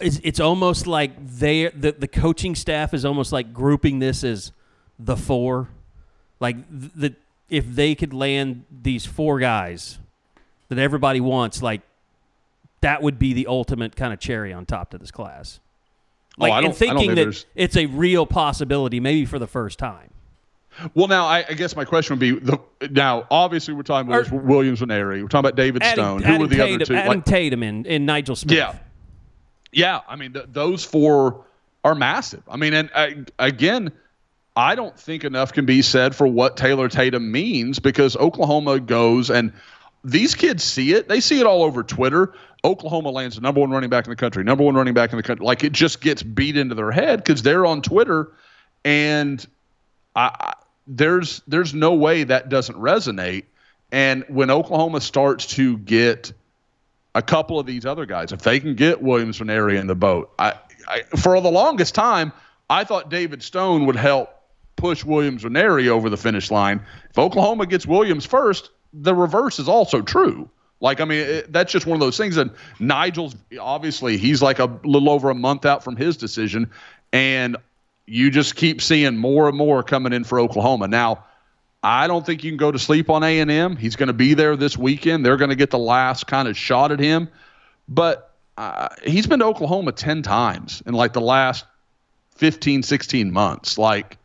it's, it's almost like they the the coaching staff is almost like grouping this as the four, like the if they could land these four guys that everybody wants, like that would be the ultimate kind of cherry on top to this class. Oh, I and don't- I don't thinking think that there's- it's a real possibility, maybe for the first time. Well, now I, I guess my question would be: the, now obviously we're talking about Williams Nwaneri. We're talking about David Adding, Stone. Who adding were the Tatum, other two? adding Like, Tatum and, and Nigel Smith. yeah, yeah. I mean, th- those four are massive. I mean, and uh, again, I don't think enough can be said for what Taylor Tatum means because Oklahoma goes and these kids see it. They see it all over Twitter. Oklahoma lands the number one running back in the country, number one running back in the country. Like it just gets beat into their head because they're on Twitter, and I, I, there's there's no way that doesn't resonate. And when Oklahoma starts to get a couple of these other guys, if they can get Williams Nwaneri in the boat, I, I for the longest time I thought David Stone would help push Williams Nwaneri over the finish line. If Oklahoma gets Williams first, the reverse is also true. Like, I mean, it, that's just one of those things. And Nigel's obviously he's like a little over a month out from his decision, and you just keep seeing more and more coming in for Oklahoma. Now, I don't think you can go to sleep on A and M. He's going to be there this weekend. They're going to get the last kind of shot at him, but uh, he's been to Oklahoma ten times in like the last 15, 16 months. Like,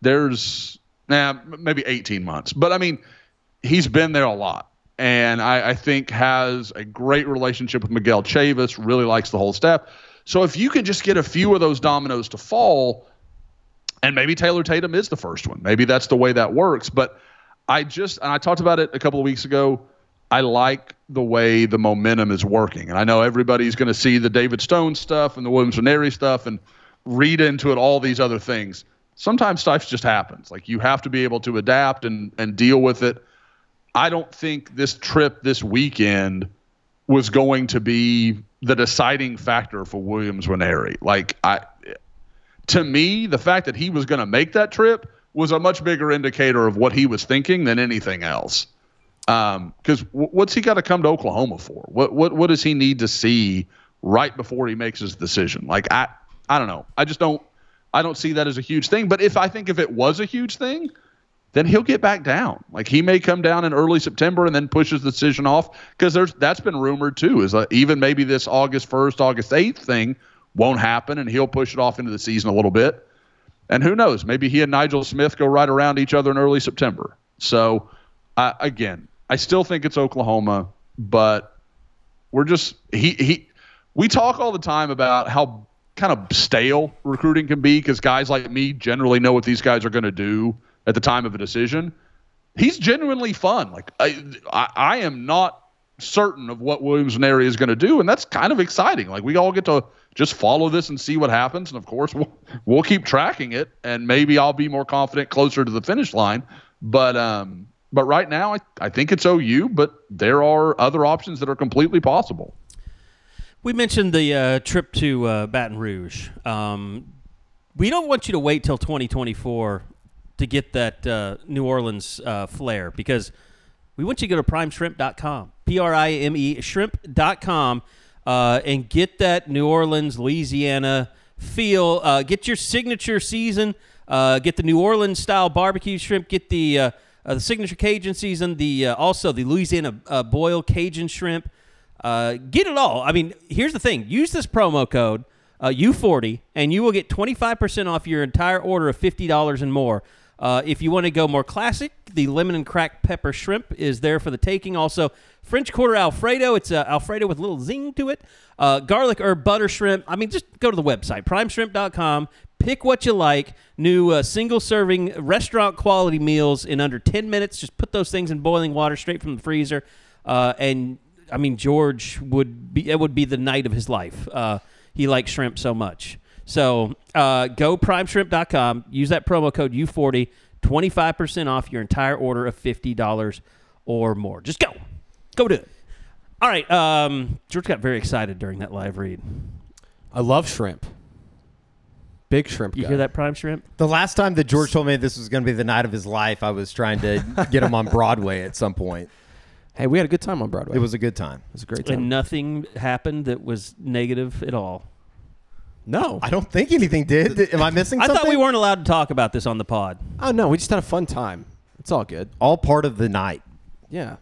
there's nah, maybe 18 months, but I mean, he's been there a lot. And I, I think has a great relationship with Miguel Chavis, really likes the whole staff. So if you can just get a few of those dominoes to fall, and maybe Taylor Tatum is the first one. Maybe that's the way that works. But I just, and I talked about it a couple of weeks ago. I like the way the momentum is working. And I know everybody's going to see the David Stone stuff and the Williams Nwaneri stuff and read into it all these other things. Sometimes stuff just happens. Like you have to be able to adapt and, and deal with it. I don't think this trip this weekend was going to be the deciding factor for Williams Nwaneri. Like I to me, the fact that he was going to make that trip was a much bigger indicator of what he was thinking than anything else. Because w- what's he got to come to Oklahoma for? What what what does he need to see right before he makes his decision? Like I I don't know. I just don't I don't see that as a huge thing. But if I think if it was a huge thing, then he'll get back down. Like he may come down in early September and then push his decision off because there's that's been rumored too. Is uh, even maybe this August first, August eighth thing won't happen, and he'll push it off into the season a little bit. And who knows? Maybe he and Nigel Smith go right around each other in early September. So uh, again, I still think it's Oklahoma, but we're just he he. We talk all the time about how kind of stale recruiting can be because guys like me generally know what these guys are going to do at the time of a decision. He's genuinely fun. Like I, I, I am not certain of what Williams Nwaneri is going to do, and that's kind of exciting. Like we all get to just follow this and see what happens, and of course we'll we'll keep tracking it, and maybe I'll be more confident closer to the finish line. But um, but right now I, I think it's OU, but there are other options that are completely possible. We mentioned the uh, trip to uh, Baton Rouge. Um, we don't want you to wait till 2024 to get that uh, New Orleans uh, flair because we want you to go to primeshrimp.com, P R I M E, shrimp.com, uh, and get that New Orleans, Louisiana feel. Uh, get your signature season, uh, get the New Orleans style barbecue shrimp, get the, uh, uh, the signature Cajun season, the uh, also the Louisiana boil Cajun shrimp. Get it all. I mean, here's the thing: use this promo code uh, U40, and you will get 25% off your entire order of $50 and more. If you want to go more classic, the lemon and cracked pepper shrimp is there for the taking. Also, French quarter Alfredo. It's uh, Alfredo with a little zing to it. Uh, garlic herb butter shrimp. I mean, just go to the website, primeshrimp.com. Pick what you like. New uh, single serving restaurant quality meals in under 10 minutes. Just put those things in boiling water straight from the freezer. Uh, and I mean, George would be, it would be the night of his life. Uh, he likes shrimp so much. So uh, go primeshrimp.com, use that promo code U40, 25% off your entire order of $50 or more. Just go. Go do it. All right. Um, George got very excited during that live read. I love shrimp. Big shrimp. You guy. hear that, Prime Shrimp? The last time that George told me this was going to be the night of his life, I was trying to get him on Broadway at some point. Hey, we had a good time on Broadway. It was a good time. It was a great time. And nothing happened that was negative at all. No. I don't think anything did. Am I missing I something? thought we weren't allowed to talk about this on the pod. Oh no, we just had a fun time. It's all good. all part of the night. Yeah.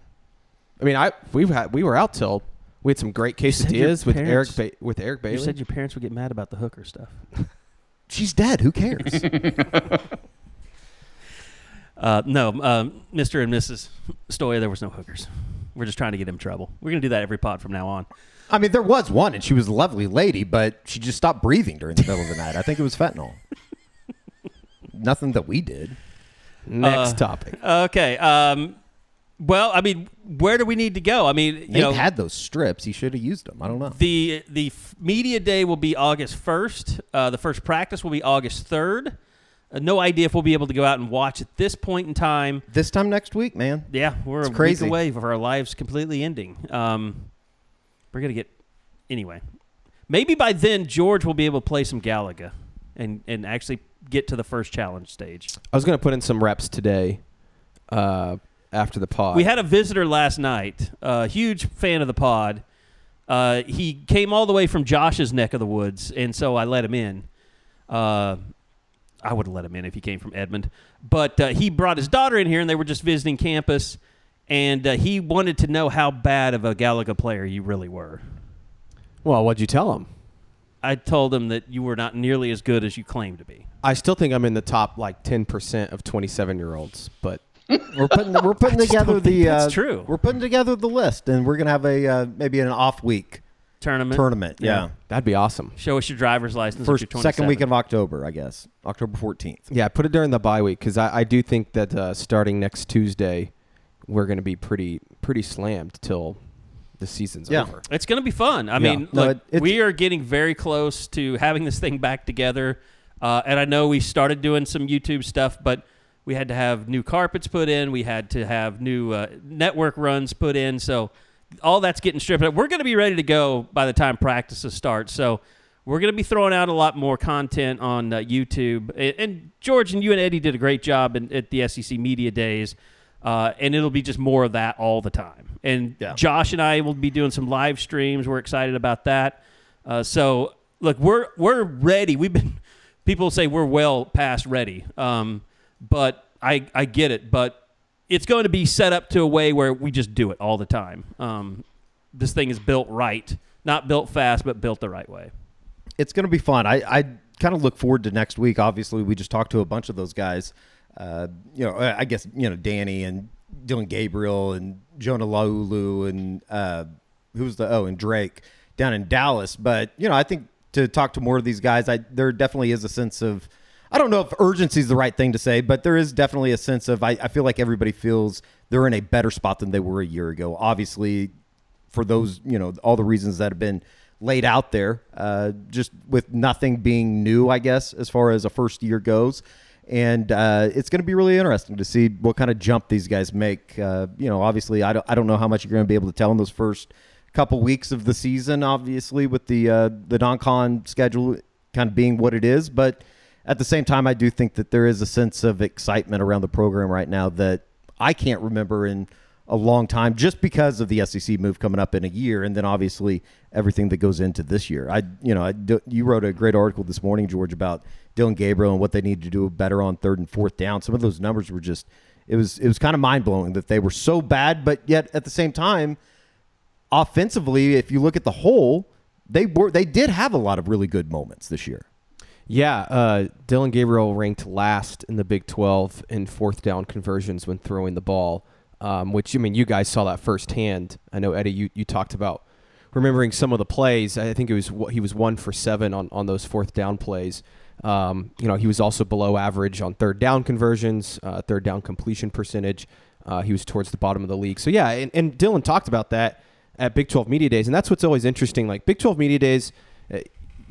I mean, I we had we were out till we had some great said your quesadillas with Eric ba- with Eric Bailey. You said your parents would get mad about the hooker stuff. She's dead. Who cares? Uh, no, um, Mr. and Mrs. Stoia, there was no hookers. We're just trying to get him in trouble. We're going to do that every pod from now on. I mean, there was one, and she was a lovely lady, but she just stopped breathing during the middle of the night. I think it was fentanyl. Nothing that we did. Next Uh, topic. Okay. Um, well, I mean, where do we need to go? I mean, you Nate know, had those strips. He should have used them. I don't know. the the f- media day will be August first. Uh, the first practice will be August third. Uh, no idea if we'll be able to go out and watch at this point in time. This time next week, man. Yeah, we're It's a crazy. week away of our lives completely ending. Um, we're gonna get anyway. Maybe by then George will be able to play some Galaga and and actually get to the first challenge stage. I was gonna put in some reps today, uh, after the pod. We had a visitor last night, a huge fan of the pod. Uh, he came all the way from Josh's neck of the woods, and so I let him in. Uh, I would have let him in if he came from Edmond, but uh, he brought his daughter in here, and they were just visiting campus. And uh, he wanted to know how bad of a Galaga player you really were. well, what'd you tell him? I told him that you were not nearly as good as you claim to be. I still think I'm in the top like ten percent of 27 year olds, but We're putting we're putting together the that's uh, true. We're putting together the list, and we're gonna have a uh, maybe an off week Tournament. tournament. Yeah, that'd be awesome. Show us your driver's license. first you're second week of October, I guess October fourteenth. Yeah, put it during the bye week because I, I do think that uh, starting next Tuesday, we're gonna be pretty pretty slammed till the season's Yeah. over. It's going to be fun. I Yeah. mean, No, look, it- we are getting very close to having this thing back together. Uh, and I know we started doing some YouTube stuff, but we had to have new carpets put in. We had to have new uh, network runs put in. So all that's getting stripped. Up. We're going to be ready to go by the time practices start. So we're going to be throwing out a lot more content on uh, YouTube. And, and George and you and Eddie did a great job in, at the SEC Media Days. Uh, and it'll be just more of that all the time. And Yeah. Josh and I will be doing some live streams. We're excited about that. Uh, so look, we're we're ready. We've been people say we're well past ready, um, but I I get it. But it's going to be set up to a way where we just do it all the time. Um, this thing is built right, not built fast, but built the right way. it's going to be fun. I, I kind of look forward to next week. Obviously, we just talked to a bunch of those guys. Uh, you know, I guess you know Danny and Dillon Gabriel and Jonah Laulu and uh, who's the oh and Drake down in Dallas. But you know, I think to talk to more of these guys, I there definitely is a sense of. I don't know if urgency is the right thing to say, but there is definitely a sense of I, I feel like everybody feels they're in a better spot than they were a year ago. Obviously, for those you know all the reasons that have been laid out there uh, just with nothing being new i guess as far as a first year goes and uh, it's going to be really interesting to see what kind of jump these guys make. Uh, you know obviously I don't, I don't know how much you're going to be able to tell in those first couple weeks of the season obviously with the uh, the non-con schedule kind of being what it is. But at the same time i do think that there is a sense of excitement around the program right now that i can't remember in a long time just because of the SEC move coming up in a year, and then obviously everything that goes into this year. I, you know, I, you wrote a great article this morning, George, about Dillon Gabriel and what they need to do better on third and fourth down. Some of those numbers were just, it was, it was kind of mind blowing that they were so bad, but yet at the same time, offensively, if you look at the whole, they were they did have a lot of really good moments this year. Yeah, uh, Dillon Gabriel ranked last in the Big 12 in fourth down conversions when throwing the ball, um, which, I mean, you guys saw that firsthand. I know, Eddie, you, you talked about remembering some of the plays. I think it was he was one for seven on, on those fourth down plays. Um, you know, he was also below average on third down conversions, uh, third down completion percentage. Uh, he was towards the bottom of the league. So, yeah, and, and Dillon talked about that at Big 12 Media Days. And that's what's always interesting. Like, Big 12 Media Days,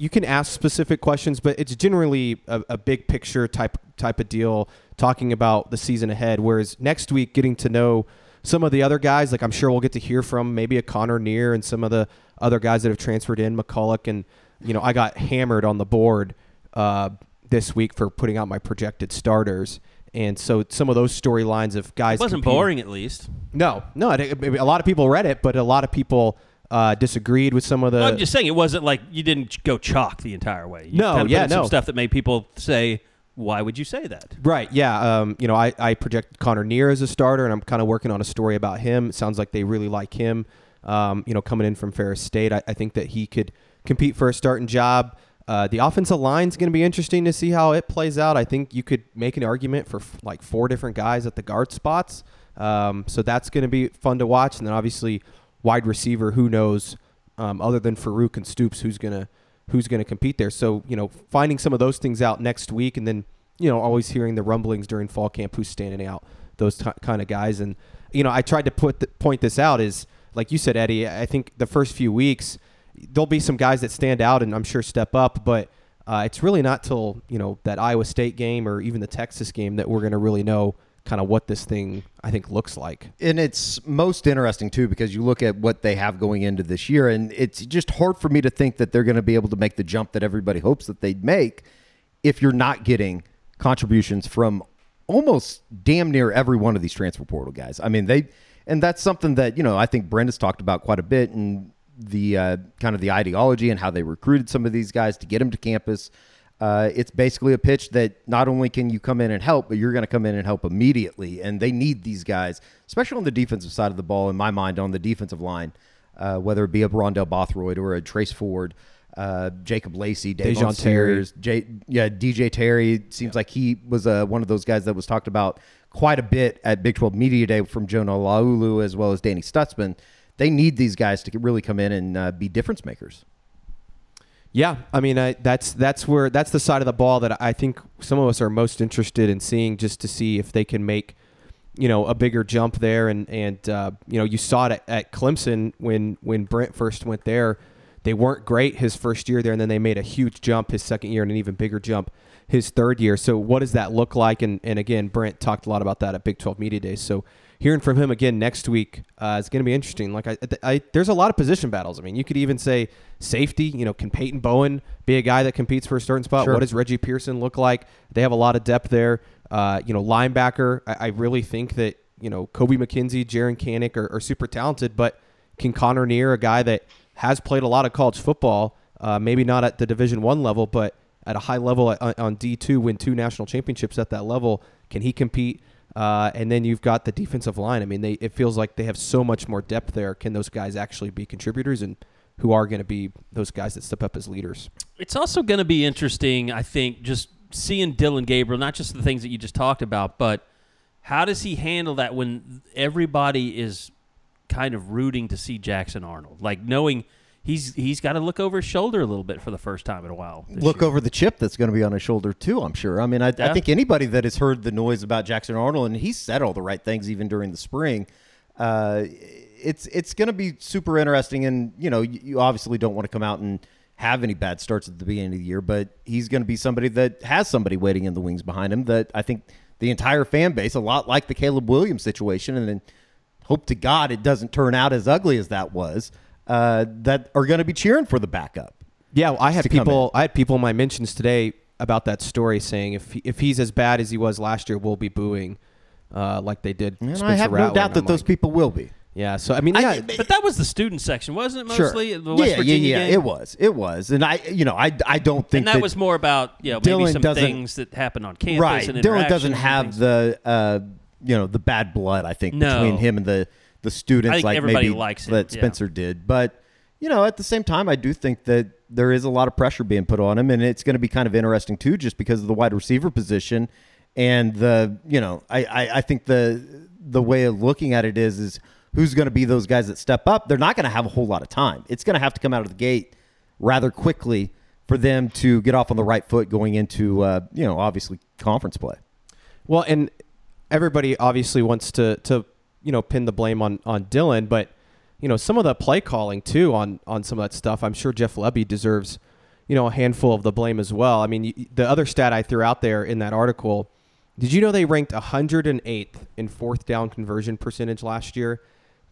you can ask specific questions, but it's generally a, a, big picture type type of deal, talking about the season ahead. Whereas next week, getting to know some of the other guys, like I'm sure we'll get to hear from maybe a Konnor Near and some of the other guys that have transferred in, McCullough, and you know I got hammered on the board uh, this week for putting out my projected starters. And so some of those storylines of guys it wasn't competing- boring at least. No, no. I think- maybe A lot of people read it, but a lot of people uh, disagreed with some of the. I'm just saying it wasn't like you didn't go chalk the entire way. You No, kinda put yeah, in some stuff that made people say, "Why would you say that?" Right. Yeah. Um, you know, I, I project Konnor Near as a starter, and I'm kind of working on a story about him. It sounds like they really like him. Um, you know, coming in from Ferris State, I, I think that he could compete for a starting job. Uh, the offensive line is going to be interesting to see how it plays out. I think you could make an argument for f- like four different guys at the guard spots. Um, so that's going to be fun to watch. And then obviously, wide receiver, who knows, um, other than Farooq and Stoops, who's to who's to compete there. So you know, finding some of those things out next week, and then you know, always hearing the rumblings during fall camp, who's standing out, those t- kind of guys. And you know, I tried to put the, point this out is like you said, Eddie. I think the first few weeks there'll be some guys that stand out, and I'm sure step up, but. Uh, it's really not till you know that Iowa State game or even the Texas game that we're going to really know kind of what this thing I think looks like. And it's most interesting too because you look at what they have going into this year, and it's just hard for me to think that they're going to be able to make the jump that everybody hopes that they'd make if you're not getting contributions from almost damn near every one of these transfer portal guys. I mean, they, and that's something that you know I think Brenda's talked about quite a bit, and the uh, kind of the ideology and how they recruited some of these guys to get them to campus. Uh, it's basically a pitch that not only can you come in and help, but you're going to come in and help immediately. And they need these guys, especially on the defensive side of the ball, in my mind, on the defensive line, uh, whether it be a Rondell Bothroyd or a Trace Ford, uh, Jacob Lacey, Da'Jon Terry. J- yeah, DJ Terry. Seems like he was uh, one of those guys that was talked about quite a bit at Big 12 Media Day from Jonah Laulu as well as Danny Stutsman. They need these guys to really come in and uh, be difference makers. Yeah, I mean I, that's that's where that's the side of the ball that I think some of us are most interested in seeing, just to see if they can make, you know, a bigger jump there. And and uh, you know, you saw it at, at Clemson when when Brent first went there. They weren't great his first year there, and then they made a huge jump his second year and an even bigger jump his third year. So what does that look like? And and again, Brent talked a lot about that at Big 12 Media Days. So hearing from him again next week uh, is going to be interesting. Like I, I, there's a lot of position battles. I mean, you could even say safety. You know, can Peyton Bowen be a guy that competes for a starting spot? Sure. What does Reggie Pearson look like? They have a lot of depth there. Uh, you know, linebacker. I, I really think that you know Kobie McKinzie, Jaren Kanak are, are super talented, but can Konnor Near, a guy that has played a lot of college football, uh, maybe not at the Division One level, but at a high level at, on D two, win two national championships at that level. Can he compete? Uh, and then you've got the defensive line. I mean, they it feels like they have so much more depth there. Can those guys actually be contributors, and who are going to be those guys that step up as leaders? It's also going to be interesting, I think, just seeing Dillon Gabriel, not just the things that you just talked about, but how does he handle that when everybody is kind of rooting to see Jackson Arnold, like knowing he's he's got to look over his shoulder a little bit for the first time in a while. Look year. over the chip that's going to be on his shoulder too. I'm sure. I mean, I, Yeah. I think anybody that has heard the noise about Jackson Arnold and he said all the right things even during the spring. Uh, it's it's going to be super interesting, and you know, you, you obviously don't want to come out and have any bad starts at the beginning of the year, but he's going to be somebody that has somebody waiting in the wings behind him. That I think the entire fan base, a lot like the Caleb Williams situation, and then hope to God it doesn't turn out as ugly as that was. Uh, that are going to be cheering for the backup. Yeah, well, I had people. I had people in my mentions today about that story saying if he, if he's as bad as he was last year, we'll be booing, uh, like they did. And Spencer I have no doubt that I'm those like, people will be. Yeah, so I mean, I- But that was the student section, wasn't it? Mostly the West yeah, Virginia yeah, yeah. game? It was. It was. And I, you know, I, I don't think and that, was more about you know maybe Dillon some doesn't- things that happened on campus. right. And Dillon doesn't and have the, uh, you know, the bad blood. I think No. between him and the the students, I think like everybody maybe likes him, that yeah. Spencer did. But you know, at the same time, I do think that there is a lot of pressure being put on him, and it's going to be kind of interesting too, just because of the wide receiver position and the, you know, I, I, I think the the way of looking at it is is who's going to be those guys that step up. They're not going to have a whole lot of time. It's going to have to come out of the gate rather quickly for them to get off on the right foot going into, uh, you know, obviously conference play. Well, and everybody obviously wants to to you know pin the blame on on Dillon, but you know some of the play calling too on on some of that stuff. I'm sure Jeff Lebby deserves you know a handful of the blame as well. I mean, the other stat I threw out there in that article. Did you know they ranked 108th in fourth down conversion percentage last year?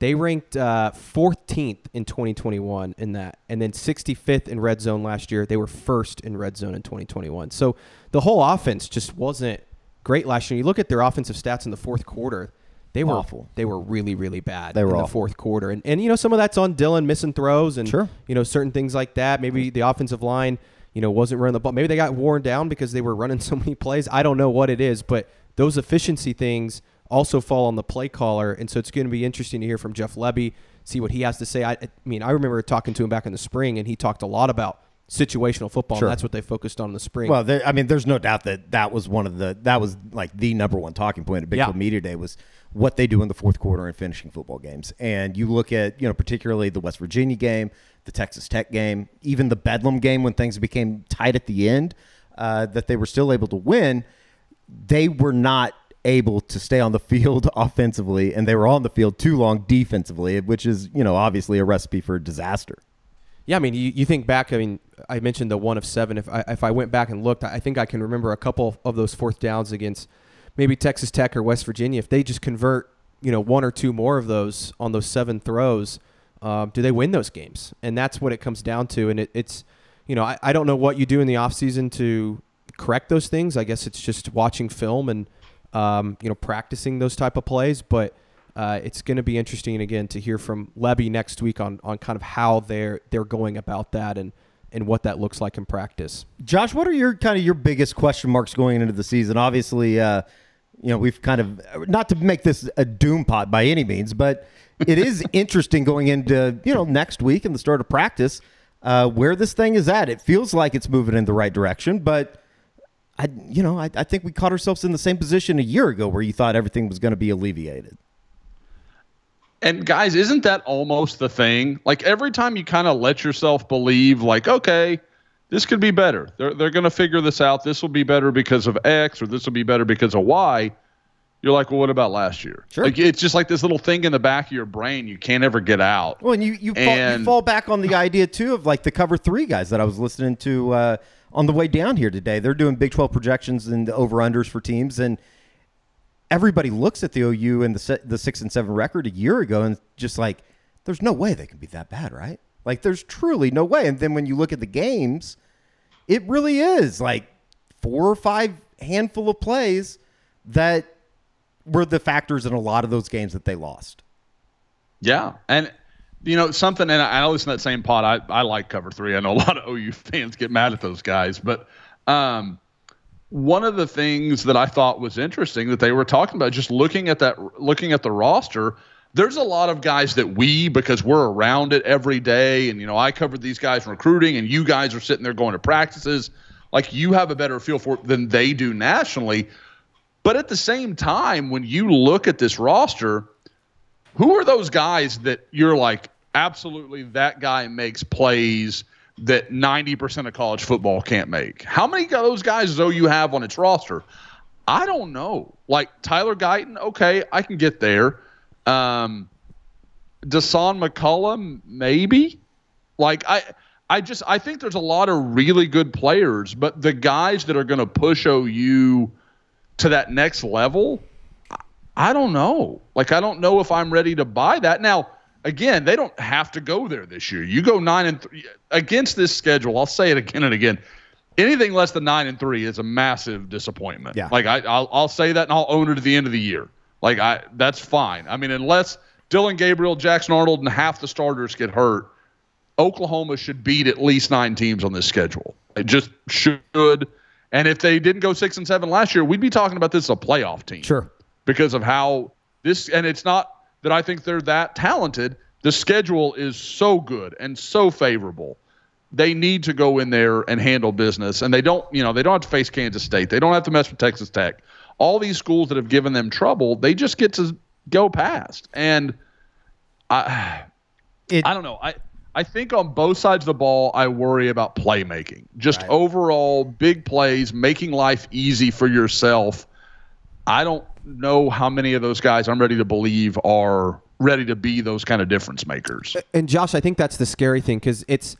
They ranked uh, 14th in 2021 in that, and then 65th in red zone last year. They were first in red zone in 2021. So the whole offense just wasn't great last year. You look at their offensive stats in the fourth quarter; they were Awful. They were really, really bad. They were in the awful. fourth quarter, and and you know some of that's on Dillon missing throws and Sure. you know certain things like that. Maybe the offensive line you know wasn't running the ball. Maybe they got worn down because they were running so many plays. I don't know what it is, but those efficiency things also fall on the play caller, and so it's going to be interesting to hear from Jeff Lebby, see what he has to say. I, I mean, I remember talking to him back in the spring, and he talked a lot about situational football. Sure. And that's what they focused on in the spring. Well, there, I mean, there's no doubt that that was one of the that was like the number one talking point at Big Yeah. 12 Media Day was what they do in the fourth quarter and finishing football games. And you look at you know particularly the West Virginia game, the Texas Tech game, even the Bedlam game when things became tight at the end, uh, that they were still able to win. They were not able to stay on the field offensively, and they were on the field too long defensively, which is you know obviously a recipe for disaster. Yeah, I mean, you, you think back. I mean, I mentioned the one of seven. If I if I went back and looked, I think I can remember a couple of those fourth downs against maybe Texas Tech or West Virginia. If they just convert, you know, one or two more of those on those seven throws, um, do they win those games? And that's what it comes down to. And it, it's, you know, I, I don't know what you do in the offseason to correct those things. I guess it's just watching film and um, you know practicing those type of plays, but. Uh, it's going to be interesting again to hear from Lebby next week on, on kind of how they're they're going about that and, and what that looks like in practice. Josh, what are your kind of your biggest question marks going into the season? Obviously, uh, you know we've kind of not to make this a doom pot by any means, but it is interesting going into you know next week and the start of practice uh, where this thing is at. It feels like it's moving in the right direction, but I you know I, I think we caught ourselves in the same position a year ago where you thought everything was going to be alleviated. And guys, isn't that almost the thing? Like every time you kind of let yourself believe, like, okay, this could be better. They're they're going to figure this out. This will be better because of X, or this will be better because of Y. You're like, well, what about last year? Sure. Like it's just like this little thing in the back of your brain you can't ever get out. Well, and you you fall, you fall back on the idea too of like the cover three guys that I was listening to uh, on the way down here today. They're doing Big Twelve projections and the over unders for teams, and everybody looks at the OU and the the six and seven record a year ago and just like, there's no way they can be that bad, right? Like, there's truly no way. And then when you look at the games, it really is like four or five handful of plays that were the factors in a lot of those games that they lost. Yeah, and you know something, and I, I listen to that same pod. I I like cover three. I know a lot of OU fans get mad at those guys, but um, one of the things that I thought was interesting that they were talking about, just looking at that, looking at the roster. There's a lot of guys that we, because we're around it every day, and you know, I covered these guys recruiting, and you guys are sitting there going to practices. Like you have a better feel for it than they do nationally. But at the same time, when you look at this roster, who are those guys that you're like, absolutely, that guy makes plays that 90% of college football can't make? How many of those guys does OU have on its roster? I don't know. Like Tyler Guyton, okay, I can get there. Um, Dasan McCullough, maybe. Like I, I just I think there's a lot of really good players, but the guys that are going to push OU to that next level, I don't know. Like I don't know if I'm ready to buy that. Now, again, they don't have to go there this year. You go 9 and 3 against this schedule. I'll say it again and again. Anything less than 9 and 3 is a massive disappointment. Yeah. Like I I'll, I'll say that and I'll own it at the end of the year. Like I that's fine. I mean, unless Dillon Gabriel, Jackson Arnold and half the starters get hurt, Oklahoma should beat at least 9 teams on this schedule. It just should. And if they didn't go 6 and 7 last year, we'd be talking about this as a playoff team Sure. because of how this and it's not that I think they're that talented. the schedule is so good and so favorable. They need to go in there and handle business, and they don't. You know, they don't have to face Kansas State. They don't have to mess with Texas Tech. All these schools that have given them trouble, they just get to go past. And I, It- I don't know. I I think on both sides of the ball, I worry about playmaking. Just overall big plays, making life easy for yourself. I don't know how many of those guys I'm ready to believe are ready to be those kind of difference makers. and Josh, I think that's the scary thing because it's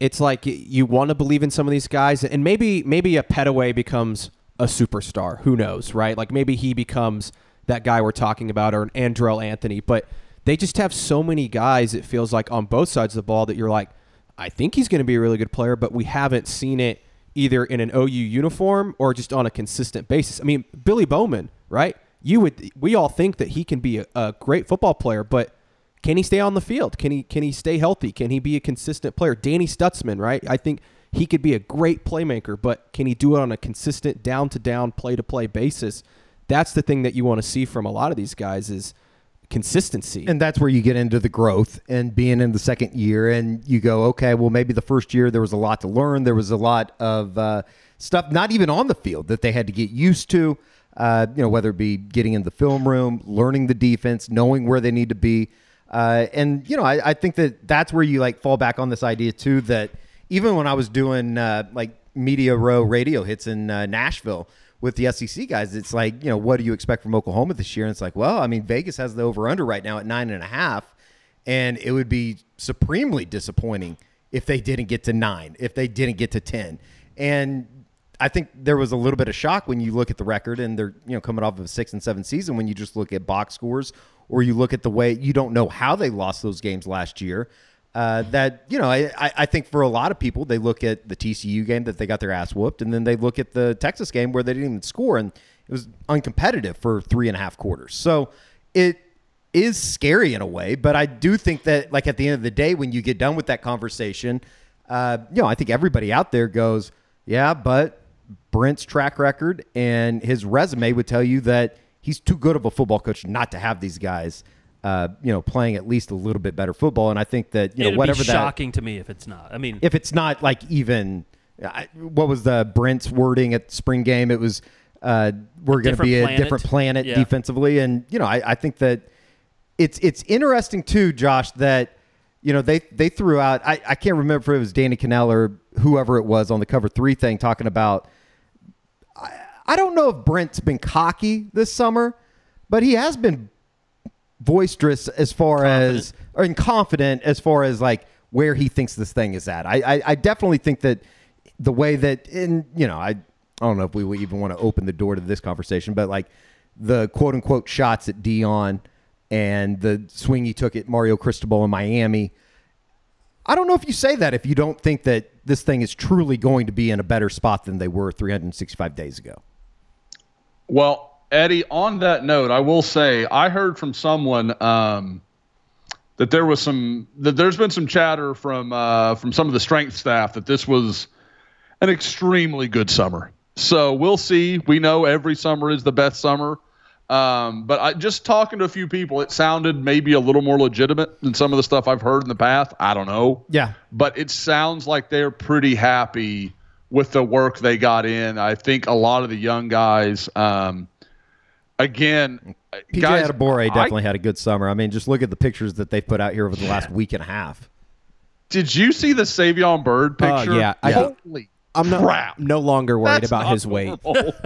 it's like you want to believe in some of these guys, and maybe maybe a Petaway becomes a superstar. Who knows, right? Like maybe he becomes that guy we're talking about, or an Andrell Anthony. But they just have so many guys. It feels like on both sides of the ball that you're like, I think he's going to be a really good player, but we haven't seen it either in an OU uniform or just on a consistent basis. I mean, Billy Bowman, right? You would we all think that he can be a, a great football player, but can he stay on the field? Can he can he stay healthy? Can he be a consistent player? Danny Stutsman, right? I think he could be a great playmaker, but can he do it on a consistent down to down, play to play basis? That's the thing that you want to see from a lot of these guys is consistency. And that's where you get into the growth and being in the second year, and you go, okay, well, maybe the first year there was a lot to learn. There was a lot of uh, stuff, not even on the field, that they had to get used to. Uh, you know, whether it be getting in the film room, learning the defense, knowing where they need to be, uh, and you know, I, I think that that's where you like fall back on this idea too. That even when I was doing uh, like media row radio hits in uh, Nashville with the SEC guys, it's like, you know, what do you expect from Oklahoma this year? And it's like, well, I mean, Vegas has the over under right now at nine and a half, and it would be supremely disappointing if they didn't get to nine, if they didn't get to 10. And I think there was a little bit of shock when you look at the record and they're, you know, coming off of a six and seven season when you just look at box scores or you look at the way you don't know how they lost those games last year. Uh, that you know, I, I think for a lot of people, they look at the TCU game that they got their ass whooped, and then they look at the Texas game where they didn't even score, and it was uncompetitive for three and a half quarters. So it is scary in a way, but I do think that, like at the end of the day, when you get done with that conversation, uh, you know, I think everybody out there goes, yeah, but Brent's track record and his resume would tell you that he's too good of a football coach not to have these guys, uh, you know, playing at least a little bit better football. And I think that you know It'd whatever be that shocking to me if it's not. I mean, if it's not like even I, what was the Brent's wording at spring game? It was uh, we're going to be a planet. different planet Yeah. defensively, and you know I, I think that it's it's interesting too, Josh, that you know they they threw out I, I can't remember if it was Danny Kanell or whoever it was on the cover three thing talking about. I, don't know if Brent's been cocky this summer, but he has been boisterous as far as or and confident as far as like where he thinks this thing is at. I, I I definitely think that the way that in you know I I don't know if we would even want to open the door to this conversation, but like the quote unquote shots at Deion and the swing he took at Mario Cristobal in Miami. I don't know if you say that if you don't think that this thing is truly going to be in a better spot than they were 365 days ago. Well, Eddie, on that note, I will say I heard from someone um, that there was some that there's been some chatter from uh, from some of the strength staff that this was an extremely good summer. So we'll see. We know every summer is the best summer. Um, but I, just talking to a few people, it sounded maybe a little more legitimate than some of the stuff I've heard in the past. I don't know. Yeah. But it sounds like they're pretty happy with the work they got in. I think a lot of the young guys, um, again, PJ guys, Adebawore I- definitely had a good summer. I mean, just look at the pictures that they've put out here over the last week and a half. did you see the Savion Byrd Oh, picture? yeah, I- Holy I'm not, crap. no longer worried That's about his weight.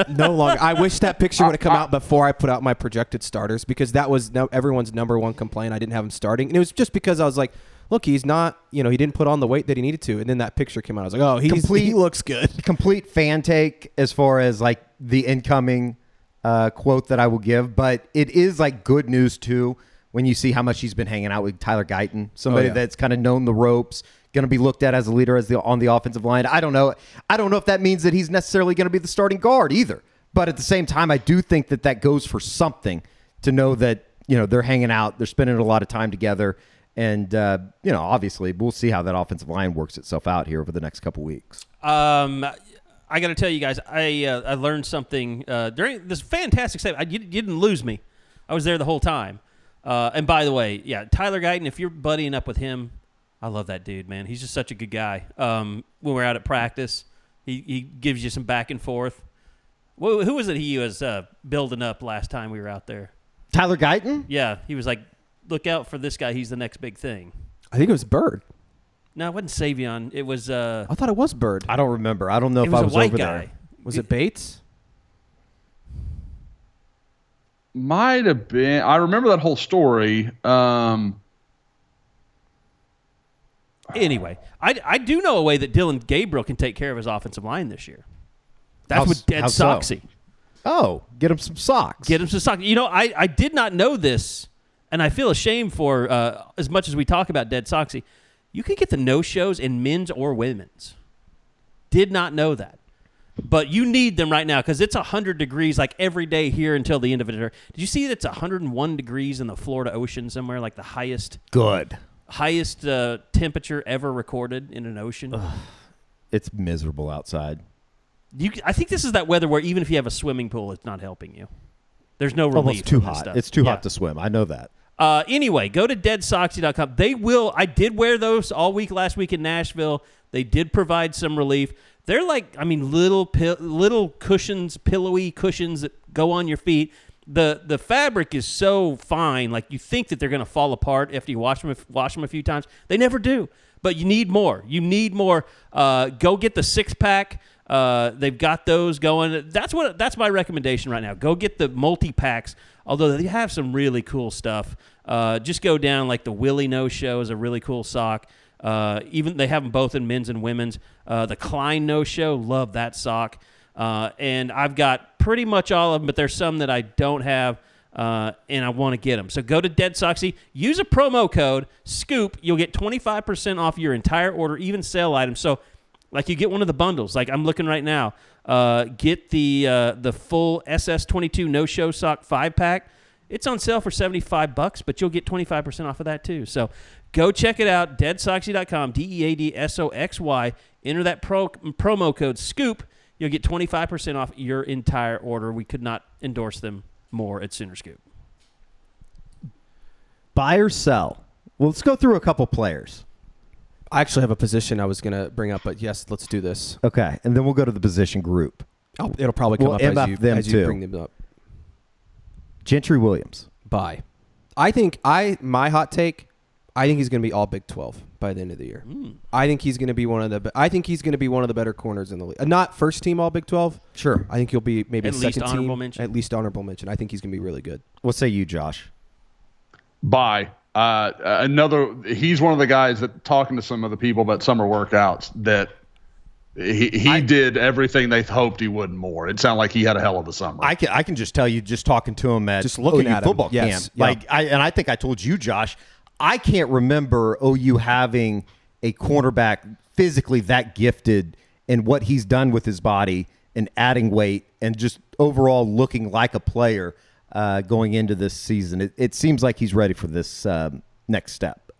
no longer. I wish that picture would have come out before I put out my projected starters because that was no, everyone's number one complaint. I didn't have him starting, and it was just because I was like, look, he's not. You know, he didn't put on the weight that he needed to, and then that picture came out. I was like, oh, he's Complete- he looks good. Complete fan take as far as like the incoming uh, quote that I will give, but it is like good news too when you see how much he's been hanging out with Tyler Guyton, somebody yeah. that's kind of known the ropes, going to be looked at as a leader as the on the offensive line. I don't know. I don't know if that means that he's necessarily going to be the starting guard either. But at the same time, I do think that that goes for something to know that you know they're hanging out, they're spending a lot of time together, and uh, you know obviously we'll see how that offensive line works itself out here over the next couple weeks. Um, I got to tell you guys, I uh, I learned something uh, during this fantastic segment. I, you, you didn't lose me. I was there the whole time. Uh, and by the way, yeah, Tyler Guyton, if you're buddying up with him, I love that dude, man. He's just such a good guy. Um, when we're out at practice, he, he gives you some back and forth. Who, who was it he was uh, building up last time we were out there? Tyler Guyton? Yeah, he was like, look out for this guy. He's the next big thing. I think it was Byrd. No, it wasn't Savion. It was uh, I thought it was Byrd. I don't remember. I don't know it if was I a was white over guy. there. Was it Bates? Might have been. I remember that whole story. Um, Anyway, I, I do know a way that Dillon Gabriel can take care of his offensive line this year. That's How- with Dead how so? Oh, get him some socks. Get him some socks. You know, I, I did not know this, and I feel ashamed for uh, as much as we talk about Dead Soxy. You can get the no shows in men's or women's. Did not know that. But you need them right now because it's 100 degrees like every day here until the end of it. Did you see that it's 101 degrees in the Florida Ocean somewhere, like the highest Good. highest uh, temperature ever recorded in an ocean? It's miserable outside. You, I think this is that weather where even if you have a swimming pool, it's not helping you. There's no relief. it's too hot. stuff. It's too Yeah. hot to swim. I know that. Uh, anyway, go to deadsoxy.com. They will. I did wear those all week last week in Nashville. They did provide some relief. They're like, I mean, little little cushions, pillowy cushions that go on your feet. the The fabric is so fine, like you think that they're going to fall apart after you wash them wash them a few times. They never do. But you need more. You need more. Uh, go get the six pack. Uh, they've got those going. That's what. That's my recommendation right now. Go get the multi packs. Although they have some really cool stuff. Uh, just go down like the Willie No Show is a really cool sock. Uh, even they have them both in men's and women's. Uh, the Klein No Show, love that sock. Uh, and I've got pretty much all of them, but there's some that I don't have. Uh, and I want to get them. So go to Dead Soxy, use a promo code SCOOP. You'll get 25% off your entire order, even sale items. So like you get one of the bundles. Like I'm looking right now. Uh, get the uh, the full SS22 no show sock five pack. It's on sale for 75 bucks, but you'll get 25% off of that too. So go check it out. Deadsoxy.com. D E A D S O X Y. Enter that pro, promo code SCOOP. You'll get 25% off your entire order. We could not endorse them more at Sooner Scoop. Buy or sell? Well, let's go through a couple players. I actually have a position I was going to bring up, but yes, let's do this. Okay, and then we'll go to the position group. Oh, it'll probably come We'll up MF as you, them as you too. bring them up. Gentry Williams. Bye. I think I my hot take. I think he's going to be all Big Twelve by the end of the year. I think he's going to be one of the. I think he's going to be one of the better corners in the league. Not first team All Big Twelve. Sure. I think he'll be maybe At a least second honorable team. mention? At least honorable mention. I think he's going to be really good. What say you, Josh? Bye. Uh, another. He's one of the guys that talking to some of the people about summer workouts that he he did everything they hoped he would and more. It sounded like he had a hell of a summer. I can I can just tell you, just talking to him at Just looking OU at him, football yes, camp, yeah. like I and I think I told you, Josh, I can't remember OU having a cornerback physically that gifted and what he's done with his body and adding weight and just overall looking like a player uh, going into this season. It, it seems like he's ready for this um, next step.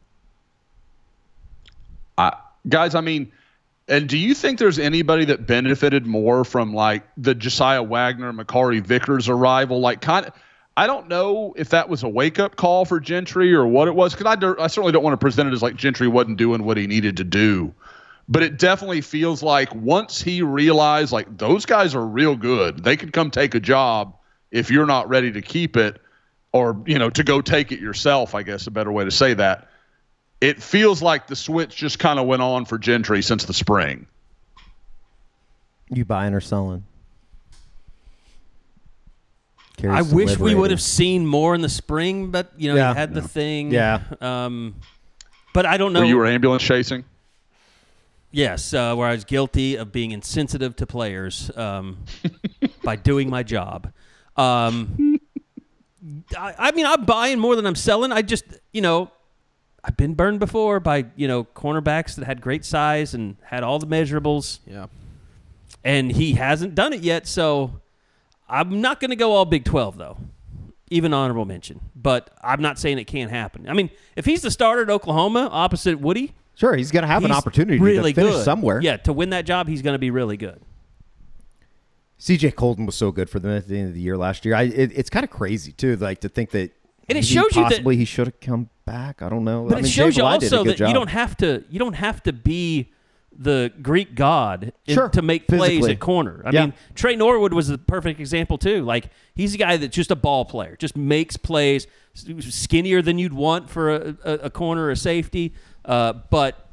I, guys, I mean, and do you think there's anybody that benefited more from like the Jasiah Wagoner, Makari Vickers arrival? Like, kind of, I don't know if that was a wake up call for Gentry or what it was, because I, I certainly don't want to present it as like Gentry wasn't doing what he needed to do. But it definitely feels like once he realized like those guys are real good, they could come take a job if you're not ready to keep it or, you know, to go take it yourself, I guess a better way to say that it feels like the switch just kind of went on for Gentry since the spring. You buying or selling? I wish we would have seen more in the spring, but you know, Yeah. you had the thing. Yeah. Um, but I don't know. Where you were ambulance chasing. Yes, uh, where I was guilty of being insensitive to players um, by doing my job. Um, I, I mean, I'm buying more than I'm selling. I just, you know, I've been burned before by you know cornerbacks that had great size and had all the measurables, Yeah. and he hasn't done it yet. So I'm not going to go all Big 12 though. Even honorable mention, but I'm not saying it can't happen. I mean, if he's the starter at Oklahoma opposite Woodi, Sure, he's going to have an opportunity really to finish good. somewhere. Yeah, to win that job, he's going to be really good. CJ Coldon was so good for them at the end of the year last year. I, it, it's kind of crazy too, like to think that And it shows you that possibly he should have come back. I don't know. But I it mean, shows you also that you don't have to you don't have to be the Greek god in- to make plays at corner. I Yeah. mean, Tre Norwood was the perfect example too. Like he's a guy that's just a ball player, just makes plays, skinnier than you'd want for a, a, a corner or a safety. Uh, but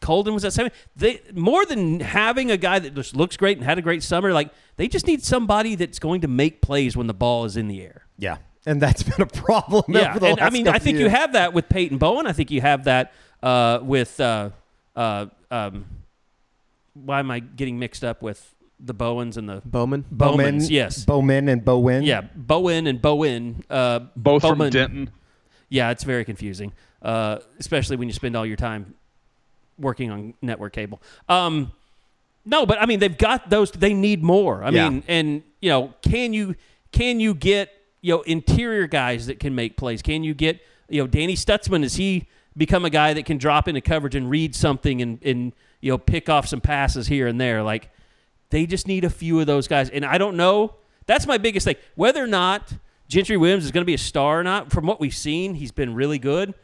Coldon was that same. They more than having a guy that just looks great and had a great summer. Like they just need somebody that's going to make plays when the ball is in the air. Yeah, and that's been a problem. Yeah, over the and I mean, I couple think you have that with Peyton Bowen. I think you have that uh, with. Uh, uh, um, why am I getting mixed up with the Bowens and the Bowman. Bowman, Yes. Bowman and Bowen. yeah, Bowen and Bowen. Uh, Both from Bowman- Denton. Yeah, it's very confusing, uh, especially when you spend all your time working on network cable. Um, no, but I mean, they've got those. They need more. I Yeah. mean, and you know, can you can you get you know interior guys that can make plays? Can you get you know Danny Stutsman? Has he become a guy that can drop into coverage and read something and and you know pick off some passes here and there? Like they just need a few of those guys. And I don't know. That's my biggest thing. Whether or not Gentry Williams is going to be a star or not, from what we've seen, he's been really good.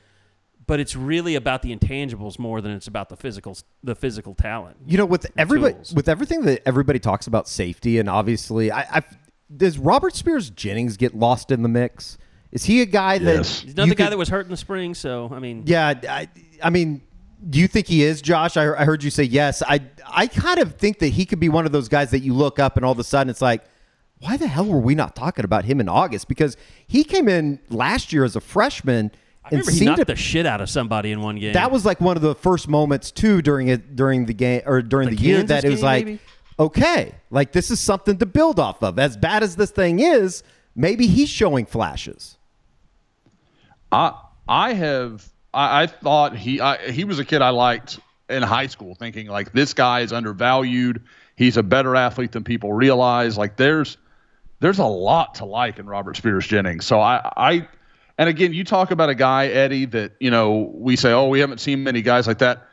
But it's really about the intangibles more than it's about the physical the physical talent. You know, with everybody, tools. with everything that everybody talks about safety, and obviously, I, I does Robert Spears Jennings get lost in the mix? Is he a guy that Yes. He's another you guy could- that was hurt in the spring, so I mean, Yeah, I, I mean, do you think he is, Josh? I, I heard you say yes. I I kind of think that he could be one of those guys that you look up and all of a sudden it's like, why the hell were we not talking about him in August? Because he came in last year as a freshman I and remember he seemed knocked to the shit out of somebody in one game. that was like one of the first moments too during it during the game or during The the, year that it was game, like maybe? Okay like this is something to build off of as bad as this thing is maybe he's showing flashes I I have I, I thought he I, he was a kid I liked in high school, thinking like this guy is undervalued. He's a better athlete than people realize. Like there's there's a lot to like in Robert Spears Jennings. So I I and again you talk about a guy Eddie that you know we say oh we haven't seen many guys like that.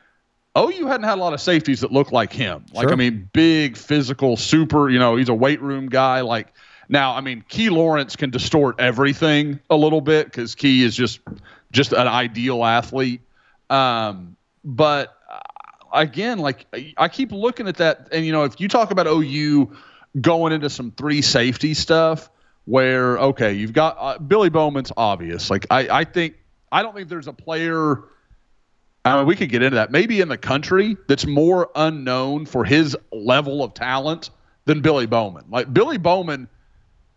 Oh, you hadn't had a lot of safeties that look like him. Like I mean, big, physical, super. You know, he's a weight room guy. Like now, I mean, Key Lawrence can distort everything a little bit because Key is just just an ideal athlete. Um, but uh, again, like I keep looking at that, and you know, if you talk about OU going into some three safety stuff, where okay, you've got uh, Billy Bowman's obvious. Like I, I think I don't think there's a player. I mean, we could get into that. Maybe in the country that's more unknown for his level of talent than Billy Bowman. Like Billy Bowman,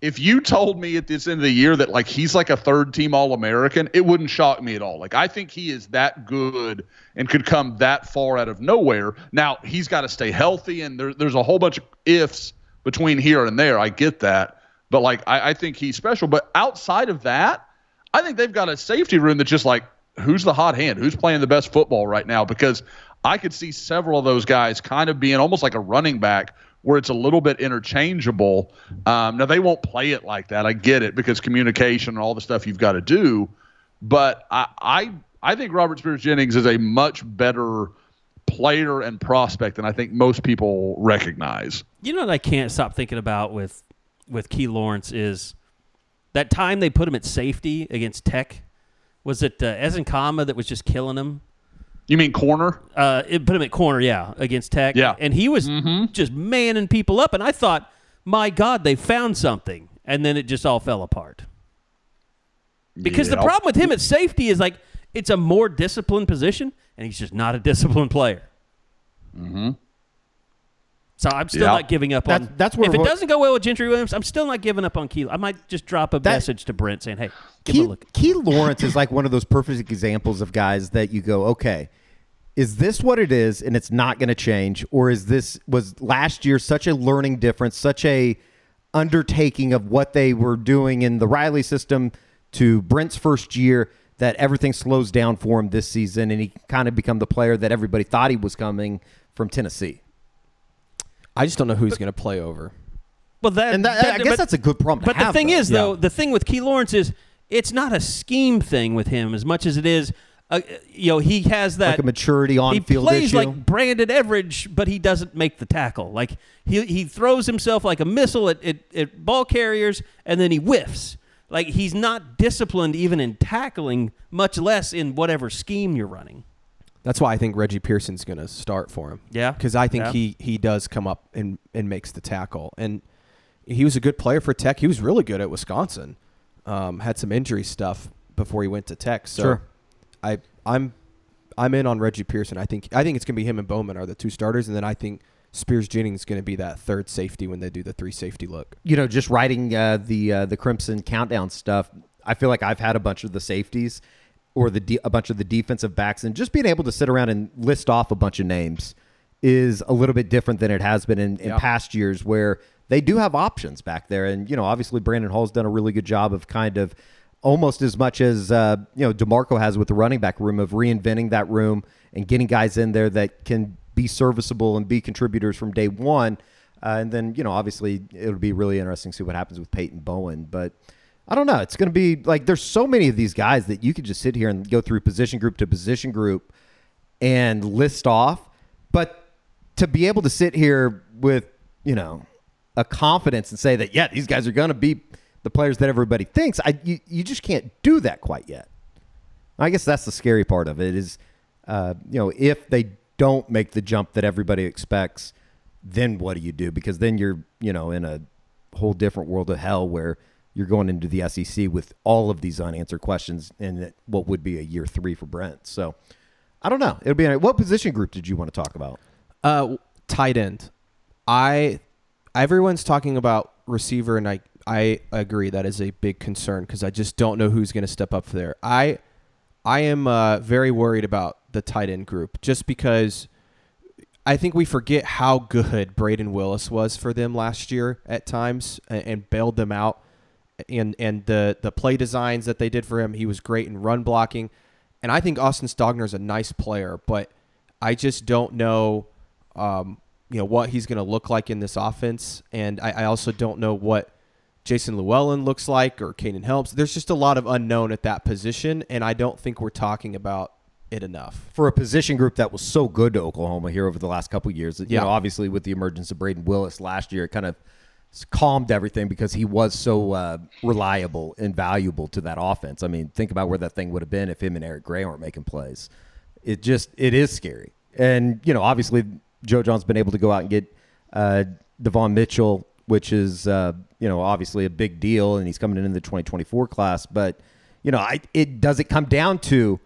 if you told me at this end of the year that like he's like a third team All American, it wouldn't shock me at all. Like I think he is that good and could come that far out of nowhere. Now he's got to stay healthy, and there, there's a whole bunch of ifs between here and there. I get that, but like I, I think he's special. But outside of that, I think they've got a safety room that's just like who's the hot hand, who's playing the best football right now, because I could see several of those guys kind of being almost like a running back where it's a little bit interchangeable. Um, now they won't play it like that. I get it because communication and all the stuff you've got to do, but I I, I think Robert Spears Jennings is a much better player and prospect than I think most people recognize. You know what I can't stop thinking about with with Key Lawrence is that time they put him at safety against Tech. Was it uh, Ezukanma that was just killing him? You mean corner? Uh, it put him at corner, yeah, against Tech. Yeah. and he was just manning people up, and I thought, my God, they found something, and then it just all fell apart. Because the problem with him at safety is like it's a more disciplined position, and he's just not a disciplined player. Mm-hmm. So I'm still Yeah. not giving up That's- on. that's where if it doesn't go well with Gentry Williams, I'm still not giving up on Key. I might just drop a That- message to Brent saying, "Hey, give him Key, a look." Key Lawrence is like one of those perfect examples of guys that you go, okay, is this what it is and it's not going to change? Or is this, was last year such a learning difference, such a undertaking of what they were doing in the Riley system to Brent's first year that everything slows down for him this season and he kind of become the player that everybody thought he was coming from Tennessee? I just don't know who he's going to play over. Well, that, And that, I guess but- that's a good problem to But the thing though. is, though, the thing with Key Lawrence is it's not a scheme thing with him as much as it is. Uh, you know, he has that Like a maturity on he field plays issue. like Brandon Everidge, but he doesn't make the tackle. Like he he throws himself like a missile at, at, at ball carriers, and then he whiffs. Like he's not disciplined even in tackling, much less in whatever scheme you're running. That's why I think Reggie Pearson's going to start for him. Yeah? because I think Yeah. he he does come up and and makes the tackle, and he was a good player for Tech. He was really good at Wisconsin. Um, had some injury stuff before he went to Tech. So Sure. I I'm I'm in on Reggie Pearson. I think I think it's going to be him and Bowman are the two starters, and then I think Spears Jennings is going to be that third safety when they do the three safety look. you know, just writing uh, the uh, the Crimson countdown stuff, I feel like I've had a bunch of the safeties or the de- a bunch of the defensive backs, and just being able to sit around and list off a bunch of names is a little bit different than it has been in, in Yeah. past years, where they do have options back there, and you know, obviously Brandon Hall's done a really good job of kind of almost as much as uh, you know Demarco has with the running back room of reinventing that room and getting guys in there that can be serviceable and be contributors from day one. Uh, and then, you know, obviously it'll be really interesting to see what happens with Peyton Bowen. But I don't know. It's going to be like there's so many of these guys that you could just sit here and go through position group to position group and list off. But to be able to sit here with, you know, a confidence and say that, yeah, these guys are going to be the players that everybody thinks, I, you, you just can't do that quite yet. I guess that's the scary part of it is, uh, you know, if they don't make the jump that everybody expects, then what do you do? Because then you're, you know, in a whole different world of hell where you're going into the SEC with all of these unanswered questions in what would be a year three for Brent. So I don't know. It'll be what position group did you want to talk about? Uh, tight end. I everyone's talking about receiver, and I I agree that is a big concern because I just don't know who's going to step up there. I I am uh, very worried about the tight end group just because I think we forget how good Brayden Willis was for them last year at times and, and bailed them out. And and the the play designs that they did for him, he was great in run blocking. And I think Austin Stogner is a nice player, but I just don't know, um, you know, what he's going to look like in this offense. And I, I also don't know what Jason Llewellyn looks like or Kaden Helms. There's just a lot of unknown at that position, and I don't think we're talking about it enough. for a position group that was so good to Oklahoma here over the last couple of years. You Yeah. know, obviously with the emergence of Brayden Willis last year, it kind of calmed everything because he was so uh, reliable and valuable to that offense. I mean, think about where that thing would have been if him and Eric Gray weren't making plays. It just it is scary, and you know, obviously Joe Jon's been able to go out and get uh, Devon Mitchell, which is uh, you know obviously a big deal, and he's coming in the 2024 class. But you know, I, it does it come down to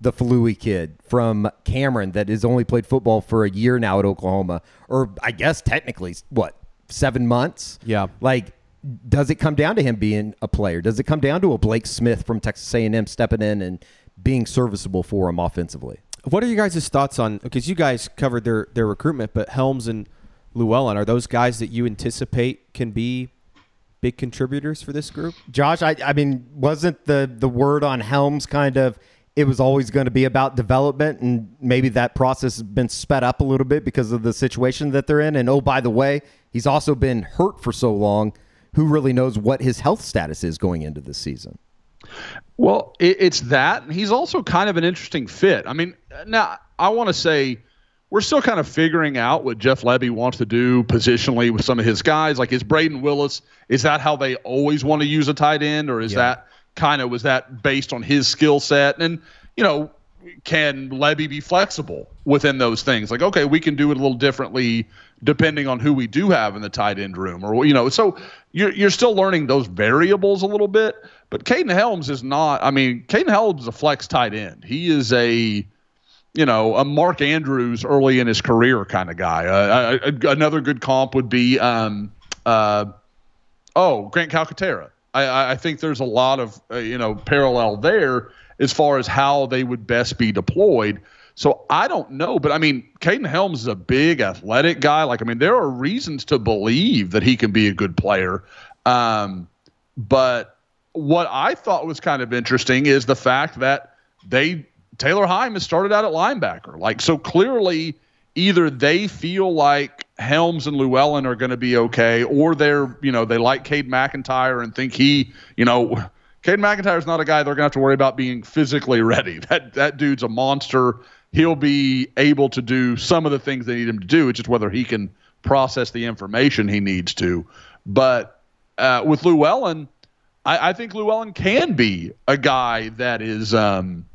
the Falui kid from Cameron that has only played football for a year now at Oklahoma, or I guess technically what seven months. Yeah. Like, does it come down to him being a player? Does it come down to a Blake Smith from Texas A&M stepping in and being serviceable for him offensively? What are your guys' thoughts on? Because you guys covered their their recruitment, but Helms and Llewellyn are those guys that you anticipate can be big contributors for this group? Josh, I, I mean, wasn't the the word on Helms kind of it was always going to be about development, and maybe that process has been sped up a little bit because of the situation that they're in. And oh, by the way, he's also been hurt for so long. Who really knows what his health status is going into this season? Well, it, it's that. and He's also kind of an interesting fit. I mean, now I want to say we're still kind of figuring out what Jeff Lebby wants to do positionally with some of his guys. Like, is Brayden Willis, is that how they always want to use a tight end, or is that kind of, was that based on his skill set? And, you know, can Lebby be flexible within those things? Like, okay, we can do it a little differently depending on who we do have in the tight end room, or you know. So you're you're still learning those variables a little bit. But Kaden Helms is not. I mean, Kaden Helms is a flex tight end. He is a you know, a Mark Andrews early in his career kind of guy. Uh, another good comp would be, um, uh, oh, Grant Calcaterra. I- I, think there's a lot of, uh, you know, parallel there as far as how they would best be deployed. So I don't know, but I mean, Kaden Helms is a big athletic guy. Like, I mean, there are reasons to believe that he can be a good player. Um, but what I thought was kind of interesting is the fact that they Taylor Heim has started out at linebacker. Like so clearly either they feel like Helms and Llewellyn are going to be okay, or they're, you know, they like Cade McIntyre and think he, you know, Cade McIntyre is not a guy they're going to have to worry about being physically ready. That that dude's a monster. He'll be able to do some of the things they need him to do. It's just whether he can process the information he needs to. But uh, with Llewellyn, I, I think Llewellyn can be a guy that is um,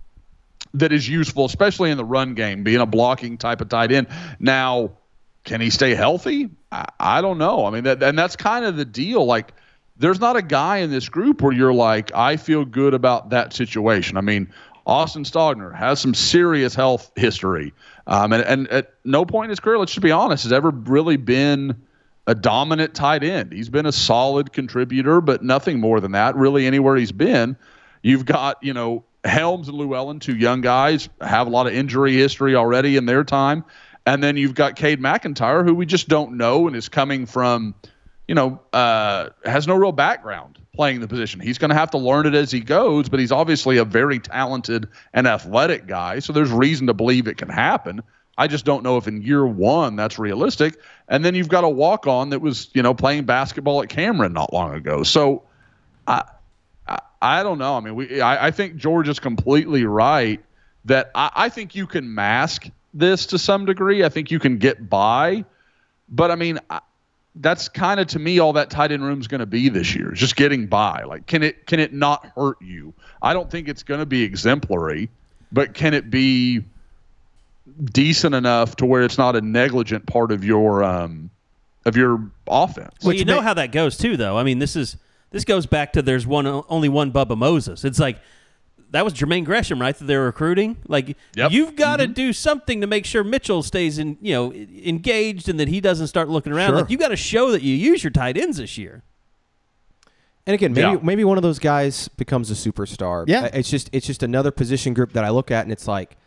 that is useful, especially in the run game, being a blocking type of tight end. Now, can he stay healthy? I, I don't know. I mean, that, and that's kind of the deal. Like, there's not a guy in this group where you're like, I feel good about that situation. I mean, Austin Stogner has some serious health history. Um, and, and at no point in his career, let's just be honest, has ever really been a dominant tight end. He's been a solid contributor, but nothing more than that, really, anywhere he's been. You've got, you know, Helms and Llewellyn, two young guys, have a lot of injury history already in their time. And then you've got Cade McIntyre, who we just don't know and is coming from, you know, uh, has no real background playing the position. He's going to have to learn it as he goes, but he's obviously a very talented and athletic guy. So there's reason to believe it can happen. I just don't know if in year one that's realistic. And then you've got a walk on that was, you know, playing basketball at Cameron not long ago. So I, I, I don't know. I mean, we, I, I think George is completely right that I, I think you can mask this to some degree. I think you can get by. But I mean, I, that's kind of to me all that tight end room is going to be this year. Is just getting by. Like, can it can it not hurt you? I don't think it's going to be exemplary, but can it be decent enough to where it's not a negligent part of your um, of your offense? Well, you know how that goes too, though. I mean, this is this goes back to there's one only one Bubba Moses. It's like that was Jermaine Gresham, right? That they're recruiting. Like Yep. you've got to Mm-hmm. do something to make sure Mitchell stays in, you know, engaged and that he doesn't start looking around. Sure. Like you got to show that you use your tight ends this year. And again, maybe Yeah. maybe one of those guys becomes a superstar. Yeah. it's just it's just another position group that I look at, and it's like,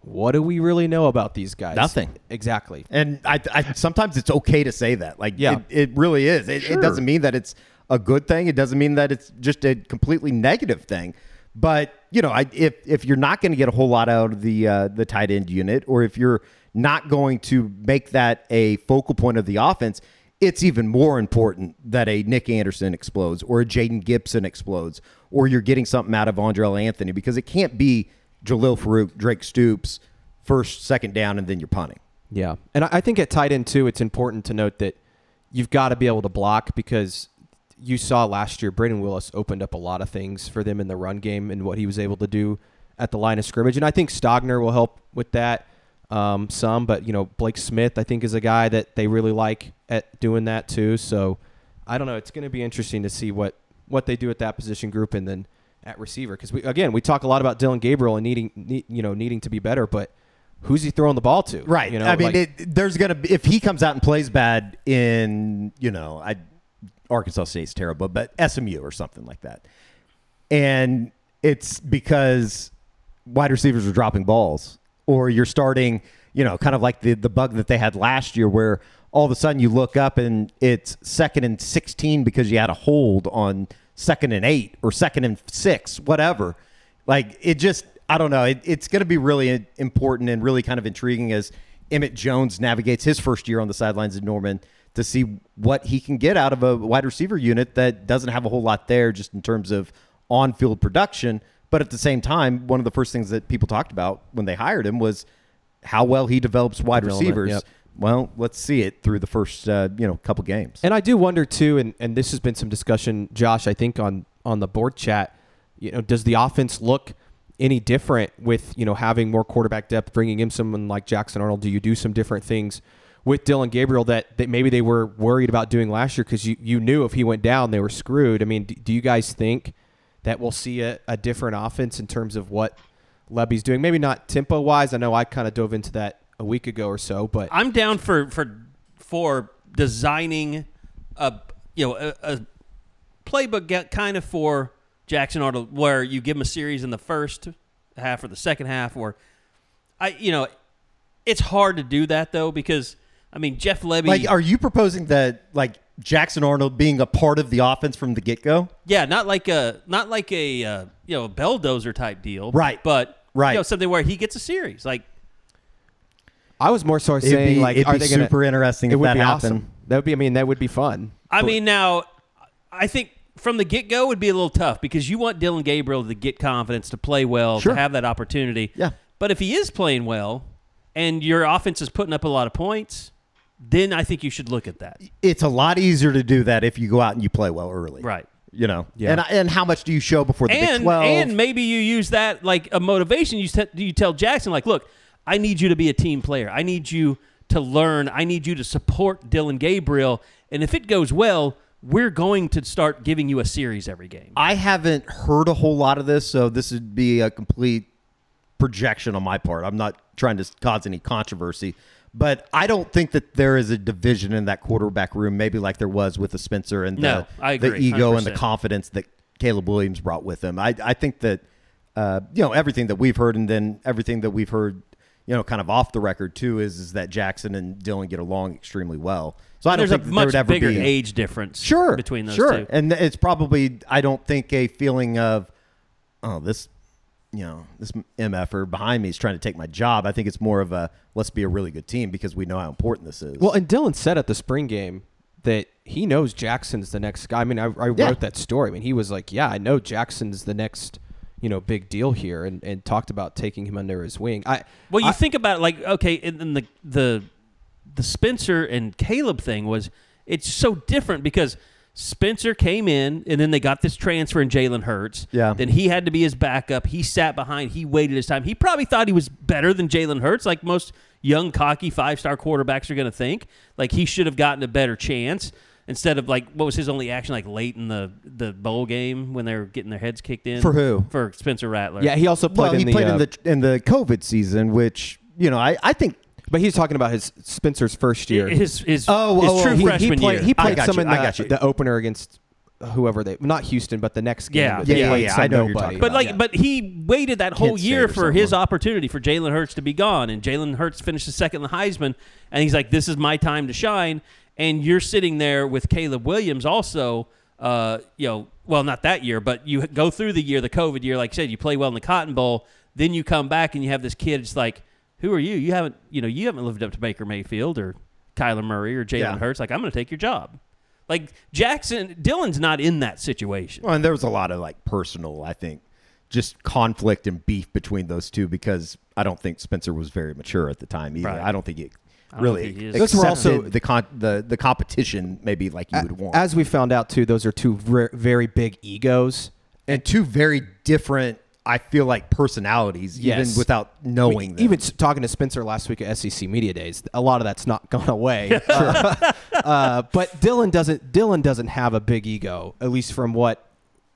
what do we really know about these guys? Nothing. Exactly. And I, I sometimes it's okay to say that. Like, Yeah. it, it really is. It, it doesn't mean that it's a good thing. It doesn't mean that it's just a completely negative thing. But you know, I, if if you're not going to get a whole lot out of the uh, the tight end unit, or if you're not going to make that a focal point of the offense, it's even more important that a Nic Anderson explodes or a Jayden Gibson explodes, or you're getting something out of Andrel Anthony because it can't be Jalil Farooq, Drake Stoops, first, second down, and then you're punting. Yeah, and I I think at tight end too, it's important to note that you've got to be able to block because you saw last year Brayden Willis opened up a lot of things for them in the run game and what he was able to do at the line of scrimmage, and I think Stogner will help with that um, some. But you know, Blake Smith I think is a guy that they really like at doing that too. So I don't know. It's going to be interesting to see what what they do at that position group and then at receiver because we again we talk a lot about Dillon Gabriel and needing need, you know needing to be better, but who's he throwing the ball to? Right. You know, I mean, like- it, there's gonna be if he comes out and plays bad in you know, I Arkansas State's terrible, but SMU or something like that, and it's because wide receivers are dropping balls, or you're starting, you know, kind of like the the bug that they had last year, where all of a sudden you look up and it's second and sixteen because you had a hold on second and eight or second and six, whatever. Like it just, I don't know. It, it's going to be really important and really kind of intriguing as Emmett Jones navigates his first year on the sidelines of Norman to see what he can get out of a wide receiver unit that doesn't have a whole lot there just in terms of on-field production. But at the same time, one of the first things that people talked about when they hired him was how well he develops wide receivers. yep. Well, let's see it through the first uh, you know couple games. And I do wonder too, and, and this has been some discussion, Josh, I think on on the board chat. You know, does the offense look any different with you know having more quarterback depth, bringing in someone like Jackson Arnold? Do you do some different things with Dillon Gabriel that, that maybe they were worried about doing last year because you, you knew if he went down they were screwed? I mean, do, do you guys think that we'll see a, a different offense in terms of what Lebby's doing? Maybe not tempo wise. I know I kind of dove into that a week ago or so, but I'm down for for for designing a you know a, a playbook kind of for Jackson Arnold where you give him a series in the first half or the second half or I you know it's hard to do that though because I mean Jeff Lebby Like, are you proposing that like Jackson Arnold being a part of the offense from the get go? yeah not like a not like a uh, you know a belldozer type deal Right. but Right. you know something where he gets a series like I was more so saying be- like, it'd are be they gonna, super interesting It if would that be happened. awesome. That would be. I mean, that would be fun. I But- mean, now I think from the get go would be a little tough because you want Dillon Gabriel to get confidence, to play well, Sure. to have that opportunity. Yeah. But if he is playing well and your offense is putting up a lot of points, then I think you should look at that. It's a lot easier to do that if you go out and you play well early. Right. You know, Yeah. and and how much do you show before the Big and Twelve? and maybe you use that like a motivation. You te- you tell Jackson like, look, I need you to be a team player. I need you to learn. I need you to support Dillon Gabriel. And if it goes well, we're going to start giving you a series every game. I haven't heard a whole lot of this, so this would be a complete projection on my part. I'm not trying to cause any controversy, but I don't think that there is a division in that quarterback room, maybe like there was with the Spencer and the, No, the ego and the confidence that Caleb Williams brought with him. I, I think that uh, you know everything that we've heard, and then everything that we've heard, you know, kind of off the record too, is is that Jackson and Dillon get along extremely well. So I don't There's a think that there would ever bigger be age difference sure between those sure. two. and it's probably i don't think a feeling of oh this you know this mf'er behind me is trying to take my job i think it's more of a let's be a really good team because we know how important this is Well, and Dillon said at the spring game that he knows Jackson's the next guy. I mean, I, I Yeah. wrote that story. I mean, he was like, "Yeah, I know Jackson's the next, you know, big deal here," and, and talked about taking him under his wing. I Well, you I- think about it, like okay, and then the the the Spencer and Caleb thing was it's so different because Spencer came in and then they got this transfer in Jalen Hurts. Yeah. Then he had to be his backup. He sat behind. He waited his time. He probably thought he was better than Jalen Hurts, like most young, cocky five star quarterbacks are going to think. Like he should have gotten a better chance instead of like what was his only action like late in the the bowl game when they were getting their heads kicked in For who? For Spencer Rattler. yeah, he also played well in he the, played uh, in the in the covid season which you know i i think but he's talking about his Spencer's first year. His his, Oh, his oh, true oh, he, freshman he played, year. He played some you, in the, the opener against whoever they not Houston, but the next game. Yeah. Yeah, yeah, yeah, I know who you're nobody. talking But about. like, Yeah. but he waited that whole Kent year for his opportunity for Jalen Hurts to be gone, and Jalen Hurts finished the second in the Heisman, and he's like, "This is my time to shine." And you're sitting there with Caleb Williams, also, uh, you know, well, not that year, but you go through the year, the COVID year, like I said, you play well in the Cotton Bowl, then you come back and you have this kid. It's like, who are you? You haven't, you know, you haven't lived up to Baker Mayfield or Kyler Murray or Jalen Yeah. Hurts. Like, I'm going to take your job. Like Jackson, Dillon's not in that situation. well and there was a lot of like personal i think just conflict and beef between those two because i don't think spencer was very mature at the time either Right. i don't think he really think he is. Those were accepted also- the con- the the competition maybe like you would want As we found out too, those are two ver- very big egos. and two very different i feel like personalities Yes. even without knowing I mean, them. even talking to Spencer last week at SEC Media Days, a lot of that's not gone away. uh, uh, but Dillon doesn't. Dillon doesn't have a big ego, at least from what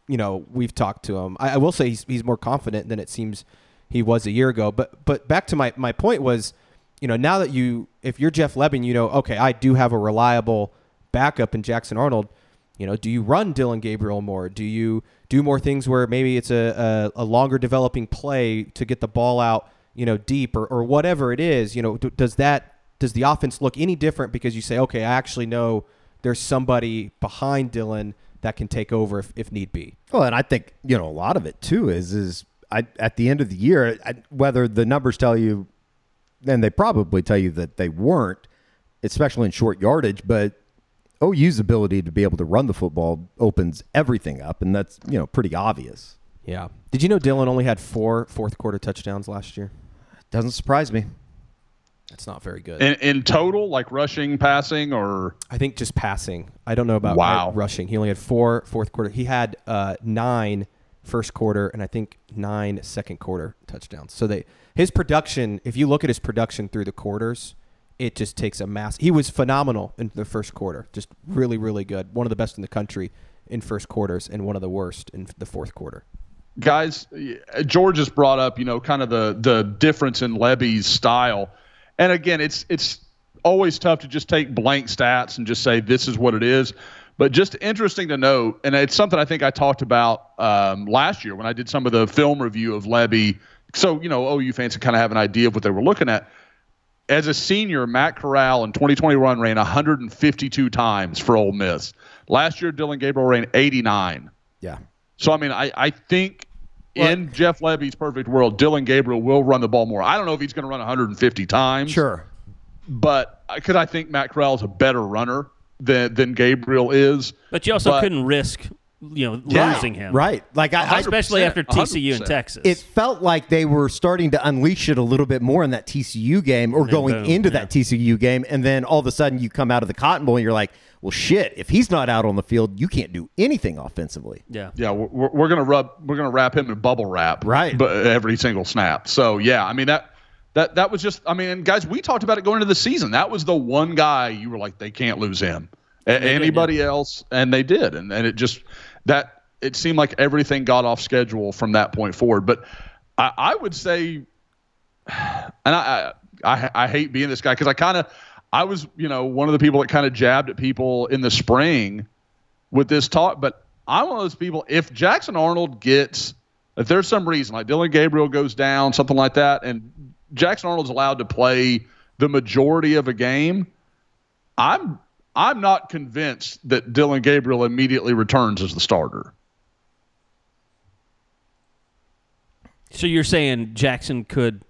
you know we've talked to him. I, I will say he's, he's more confident than it seems he was a year ago. But but back to my my point was, you know, now that you if you're Jeff Lebby, you know, okay, I do have a reliable backup in Jackson Arnold. You know, do you run Dillon Gabriel more? Do you do more things where maybe it's a, a, a longer developing play to get the ball out, you know, deep or, or whatever it is? You know, does that does the offense look any different because you say, okay, I actually know there's somebody behind Dillon that can take over if, if need be. Well, and I think you know a lot of it too is is I, at the end of the year, I, whether the numbers tell you, and they probably tell you that they weren't, especially in short yardage, but OU's ability to be able to run the football opens everything up, and that's you know pretty obvious. Yeah. Did you know Dillon only had four fourth quarter touchdowns last year? Doesn't surprise me. That's not very good. In, in total, like rushing, passing, or I think just passing. I don't know about Wow. uh, rushing. He only had four fourth quarter. He had uh, nine first quarter and I think nine second quarter touchdowns. So they his production. If you look at his production through the quarters, it just takes a mass. He was phenomenal in the first quarter. Just really really good. One of the best in the country in first quarters and one of the worst in the fourth quarter. guys, George has brought up, you know, kind of the the difference in Lebby's style, and again, it's it's always tough to just take blank stats and just say this is what it is. But just interesting to note, and it's something I think I talked about um, last year when I did some of the film review of Lebby. So you know, OU fans can kind of have an idea of what they were looking at. As a senior, Matt Corral in 2021 ran 152 times for Ole Miss. Last year, Dillon Gabriel ran 89. Yeah. So I mean, I, I think in Jeff Lebby's perfect world, Dillon Gabriel will run the ball more. I don't know if he's going to run 150 times, Sure. but uh, because I think Matt Corral is a better runner than than Gabriel is. But you also But- couldn't risk you know, Yeah, losing him. Right. Like I, I Especially after TCU and 100%. Texas. it felt like they were starting to unleash it a little bit more in that TCU game or then going boom, into yeah. that TCU game. And then all of a sudden you come out of the Cotton Bowl and you're like, well, shit, if he's not out on the field, you can't do anything offensively. yeah. Yeah, we're, we're gonna rub we're gonna wrap him in bubble wrap, Right. But uh, every single snap. So yeah, I mean that that that was just I mean, guys, we talked about it going into the season. That was the one guy you were like, they can't lose him. A- did, anybody else, and they did, and and it just that it seemed like everything got off schedule from that point forward. But I, I would say, and I I, I, hate being this guy because I kind of I was you know one of the people that kind of jabbed at people in the spring with this talk, but I'm one of those people. If Jackson Arnold gets, if there's some reason like Dillon Gabriel goes down, something like that, and Jackson Arnold's allowed to play the majority of a game, I'm I'm not convinced that Dillon Gabriel immediately returns as the starter. So you're saying Jackson could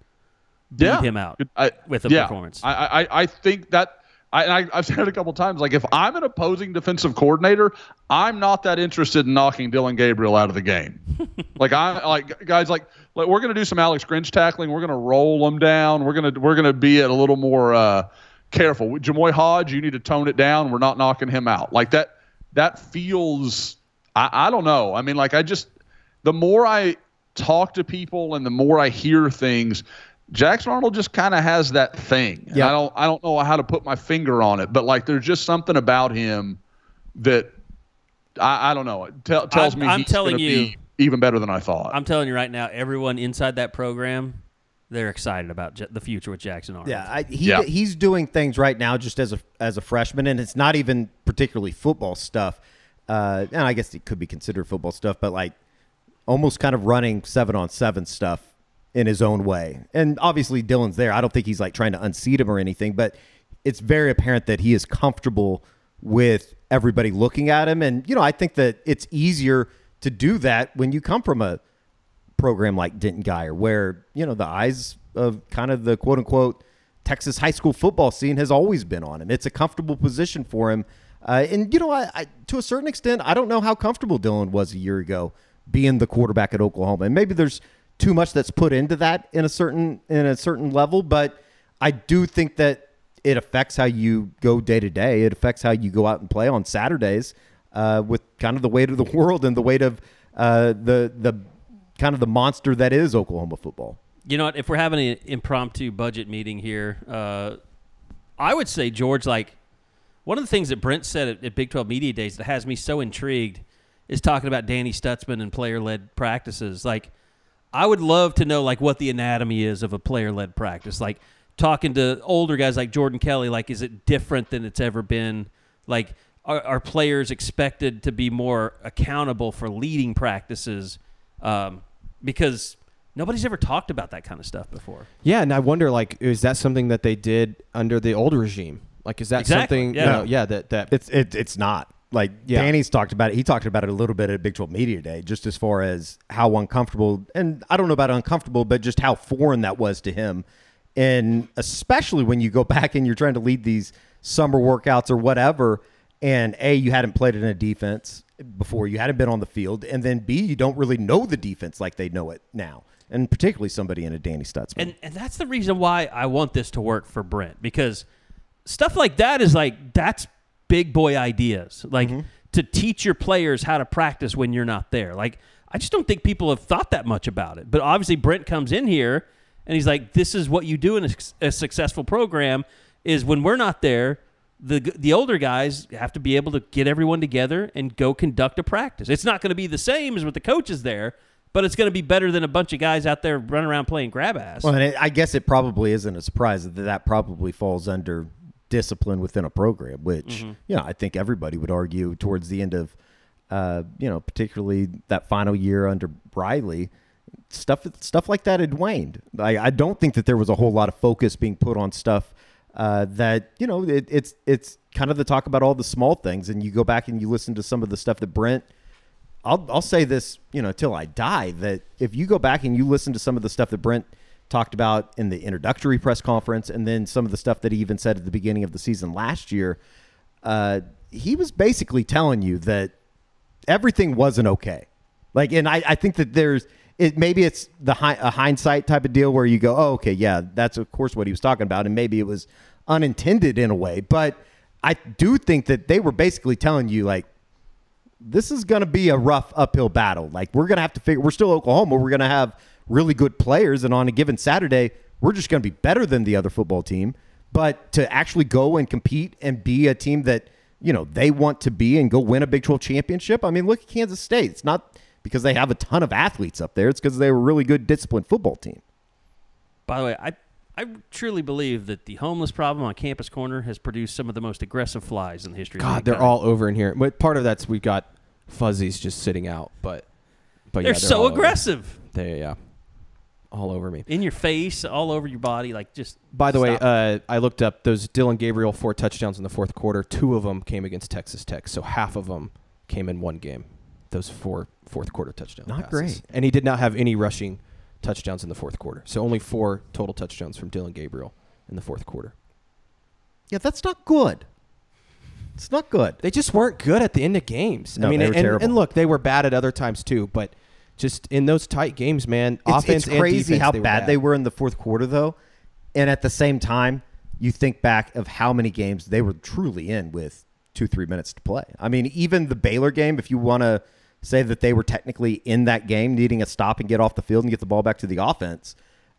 beat yeah. him out I, with a yeah. performance? I, I, I think that. I, I I've said it a couple times. Like, if I'm an opposing defensive coordinator, I'm not that interested in knocking Dillon Gabriel out of the game. like, I like guys like like we're gonna do some Alex Grinch tackling. We're gonna roll them down. We're gonna we're gonna be at a little more uh, careful. Jamoy Hodge, you need to tone it down. We're not knocking him out. Like that. That feels. I, I don't know. I mean, like I just the more I talk to people and the more I hear things, Jackson Arnold just kind of has that thing. And Yeah. I don't I don't know how to put my finger on it, but like there's just something about him that I, I don't know. It tell, tells I'm- me I'm he's telling you- be even better than I thought. I'm telling you right now, everyone inside that program, they're excited about J- the future with Jackson Arnold. Yeah, I, he Yeah. he's doing things right now just as a as a freshman, and it's not even particularly football stuff. Uh, and I guess it could be considered football stuff, but like almost kind of running seven on seven stuff in his own way. And obviously Dillon's there. I don't think he's like trying to unseat him or anything, but it's very apparent that he is comfortable with everybody looking at him. And you know, I think that it's easier to do that when you come from a program like Denton Guyer, where you know the eyes of kind of the quote unquote Texas high school football scene has always been on him. It's a comfortable position for him, uh, and you know, I, I to a certain extent, I don't know how comfortable Dillon was a year ago being the quarterback at Oklahoma, and maybe there's too much that's put into that in a certain in a certain level, but I do think that it affects how you go day to day. It affects how you go out and play on Saturdays uh, with kind of the weight of the world and the weight of uh, the the kind of the monster that is Oklahoma football. You know what? If we're having an impromptu budget meeting here, uh, I would say George. Like one of the things that Brent said at, at Big Twelve Media Days that has me so intrigued is talking about Danny Stutsman and player-led practices. Like I would love to know like what the anatomy is of a player-led practice. Like talking to older guys like Jordan Kelly. Like is it different than it's ever been? Like are, are players expected to be more accountable for leading practices? Um, because nobody's ever talked about that kind of stuff before. Yeah, and I wonder, like, is that something that they did under the old regime? Like, is that Exactly, something? yeah. You know, yeah. That that It's it, it's not like Yeah. Danny's talked about it. He talked about it a little bit at Big 12 Media Day, just as far as how uncomfortable, and I don't know about uncomfortable, but just how foreign that was to him. And especially when you go back and you're trying to lead these summer workouts or whatever, and A, you hadn't played in a defense before, you hadn't been on the field, and then B, you don't really know the defense like they know it now. And particularly somebody in a Danny Stutsman. And and that's the reason why I want this to work for Brent because stuff like that is like that's big boy ideas. Like mm-hmm. to teach your players how to practice when you're not there. Like I just don't think people have thought that much about it. But obviously Brent comes in here and he's like this is what you do in a successful program is when we're not there the the older guys have to be able to get everyone together and go conduct a practice. It's not going to be the same as with the coaches there, but it's going to be better than a bunch of guys out there running around playing grab ass. Well, and it, I guess it probably isn't a surprise that that probably falls under discipline within a program, which you know I think everybody would argue towards the end of, uh, you know, particularly that final year under Briley, stuff stuff like that had waned. I, I don't think that there was a whole lot of focus being put on stuff uh, that you know it, it's it's kind of the talk about all the small things, and you go back and you listen to some of the stuff that Brent. I'll I'll say this, you know, till I die that if you go back and you listen to some of the stuff that Brent talked about in the introductory press conference, and then some of the stuff that he even said at the beginning of the season last year, uh, he was basically telling you that everything wasn't okay. Like, and I, I think that there's it. Maybe it's the hi, a hindsight type of deal where you go, oh, okay, yeah, that's of course what he was talking about, and maybe it was unintended in a way. But I do think that they were basically telling you like, this is going to be a rough uphill battle. Like, we're going to have to figure. We're still Oklahoma. We're going to have really good players, and on a given Saturday, we're just going to be better than the other football team. But to actually go and compete and be a team that you know they want to be and go win a Big 12 championship. I mean, look at Kansas State. It's not because they have a ton of athletes up there. It's because they were a really good, disciplined football team. By the way, I I truly believe that the homeless problem on Campus Corner has produced some of the most aggressive flies in the history. of God, they're all over in here. But part of that's we've got fuzzies just sitting out, but but they're yeah, so all over. aggressive They yeah, all over me. in your face, all over your body. Like just. By the way, uh, I looked up those Dillon Gabriel four touchdowns in the fourth quarter. Two of them came against Texas Tech, so half of them came in one game. Those four fourth quarter touchdowns. Not great. and he did not have any rushing touchdowns in the fourth quarter. So only four total touchdowns from Dillon Gabriel in the fourth quarter. Yeah, that's not good. It's not good. They just weren't good at the end of games. No, I mean, they and, terrible. and look, they were bad at other times too, but just in those tight games, man, It's, offense it's and crazy defense, how they were bad, they were in the fourth quarter, though. And at the same time, you think back of how many games they were truly in with two, three minutes to play. I mean, even the Baylor game, if you want to say that they were technically in that game, needing a stop and get off the field and get the ball back to the offense,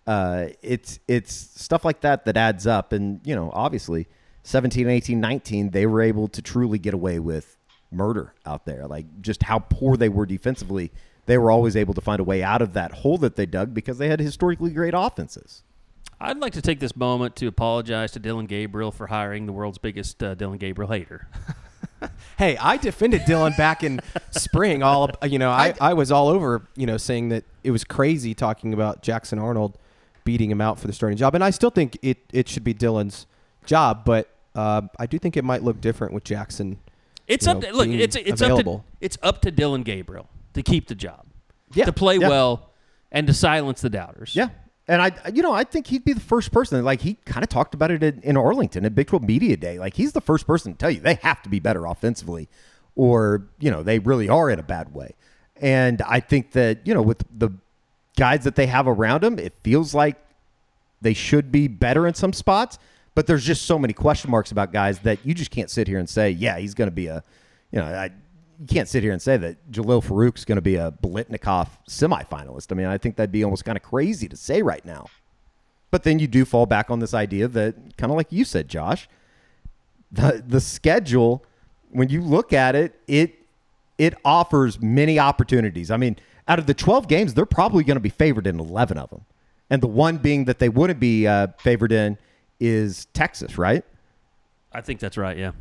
uh, it's it's stuff like that that adds up. And, you know, obviously, 17, 18, 19, they were able to truly get away with murder out there. Like just how poor they were defensively. They were always able to find a way out of that hole that they dug because they had historically great offenses. I'd like to take this moment to apologize to Dillon Gabriel for hiring the world's biggest uh, Dillon Gabriel hater. Hey, I defended Dillon back in spring. All you know, I, I was all over you know saying that it was crazy talking about Jackson Arnold beating him out for the starting job, and I still think it it should be Dillon's job, but uh, I do think it might look different with Jackson. It's up. know, To, look, it's it's up to available. it's up to Dillon Gabriel to keep the job, Yeah, to play yeah. well, and to silence the doubters. Yeah. And I, you know, I think he'd be the first person. Like he kind of talked about it in, in Arlington at Big 12 Media Day. Like he's the first person to tell you they have to be better offensively, or you know they really are in a bad way. And I think that you know with the guys that they have around him, it feels like they should be better in some spots. But there's just so many question marks about guys that you just can't sit here and say, yeah, he's going to be a, you know, I, you can't sit here and say that Jalil Farooq's going to be a Biletnikoff semifinalist. I mean, I think that'd be almost kind of crazy to say right now. But then you do fall back on this idea that, kind of like you said, Josh, the the schedule, when you look at it, it it offers many opportunities. I mean, out of the 12 games, they're probably going to be favored in 11 of them. And the one being that they wouldn't be uh, favored in is Texas, right? I think that's right. Yeah.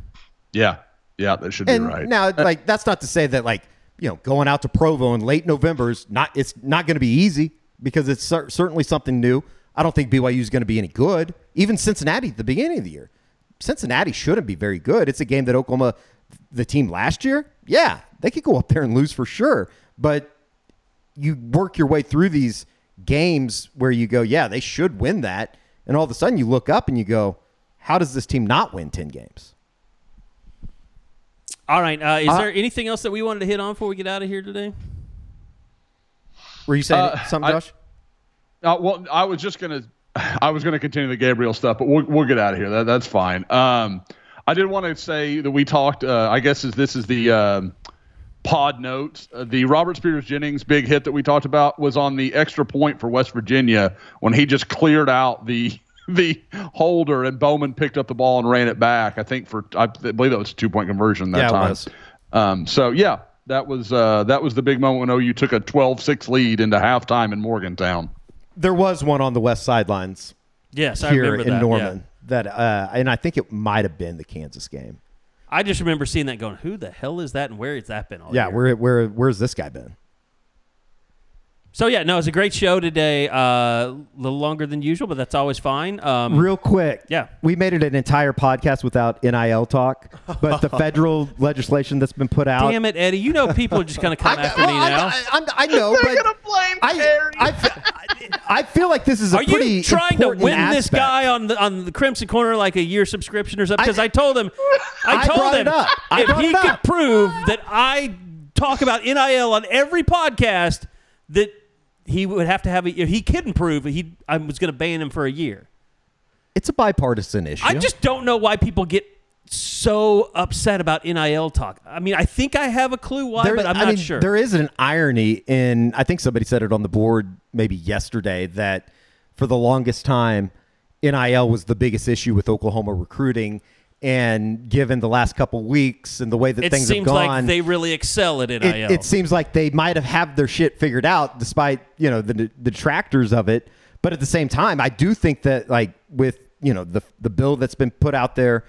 Yeah, yeah, that should And be right. now, like, that's not to say that, like, you know, going out to Provo in late November is not, it's not going to be easy because it's cer- certainly something new. I don't think BYU is going to be any good. Even Cincinnati at the beginning of the year. Cincinnati shouldn't be very good. It's a game that Oklahoma, the team last year, yeah, they could go up there and lose for sure. But you work your way through these games where you go, yeah, they should win that. And all of a sudden you look up and you go, how does this team not win 10 games? All right. Uh, is Uh, there anything else that we wanted to hit on before we get out of here today? Were you saying Uh, something, I- Josh? Uh, well, I was just gonna, I was gonna continue the Gabriel stuff, but we'll we'll get out of here. That that's fine. Um, I did want to say that we talked. Uh, I guess is this is the um, pod notes. Uh, the Robert Spears Jennings big hit that we talked about was on the extra point for West Virginia when he just cleared out the the holder and Bowman picked up the ball and ran it back. I think for I believe that was a two point conversion that Yeah, it time. was. Um, so yeah, that was uh, that was the big moment when OU took a 12-6 lead into halftime in Morgantown. There was one on the west sidelines Yes, I here remember in that. Norman yeah. that, uh, and I think it might have been the Kansas game. I just remember seeing that going, who the hell is that and where has that been all Yeah, year? where where where's this guy been? So, yeah, no, it's a great show today. Uh, a little longer than usual, but that's always fine. Um, Real quick, Yeah. we made it an entire podcast without NIL talk, but the federal legislation that's been put out. Damn it, Eddie. You know people are just going to come I, after well, me I- now. I, I, I know, but gonna blame I, Terry. I, I feel like this is a Are pretty you trying to important win this guy on the on the Crimson Corner like a year subscription or something? Because I, told him, I I told brought him it up. I if he it could prove that I talk about NIL on every podcast that he would have to have a he couldn't prove he I was going to ban him for a year. It's a bipartisan issue. I just don't know why people get so upset about NIL talk. I mean, I think I have a clue why, There- but I'm I not mean, sure. There is an irony in, I think somebody said it on the board maybe yesterday, that for the longest time, NIL was the biggest issue with Oklahoma recruiting. And given the last couple weeks and the way that it things seems have gone, like they really excel at NIL. it, it seems like they might have had their shit figured out despite you know the, the detractors of it but at the same time i do think that like with you know the the bill that's been put out there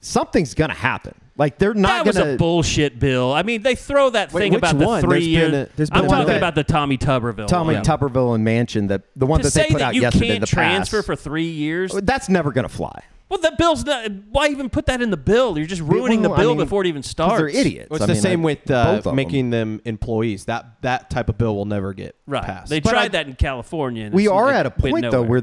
something's gonna happen like they're not that was gonna a bullshit bill. I mean, they throw that Wait, thing which about the one? three There's years. a- there's been I'm a talking that- about the Tommy Tuberville. Tommy one. Tuberville and Manchin that the one To that they put that out you yesterday can't the transfer pass, for three years. that's never gonna fly Well, that bill's not. Why even put that in the bill? You're just ruining Well, the I bill mean, before it even 'cause starts. they're idiots Well, it's I the mean, same I- with both uh, of them. making them employees. That that type of bill will never get Right. passed. They But tried I- that in California. and we it's- are it at a went point though nowhere. where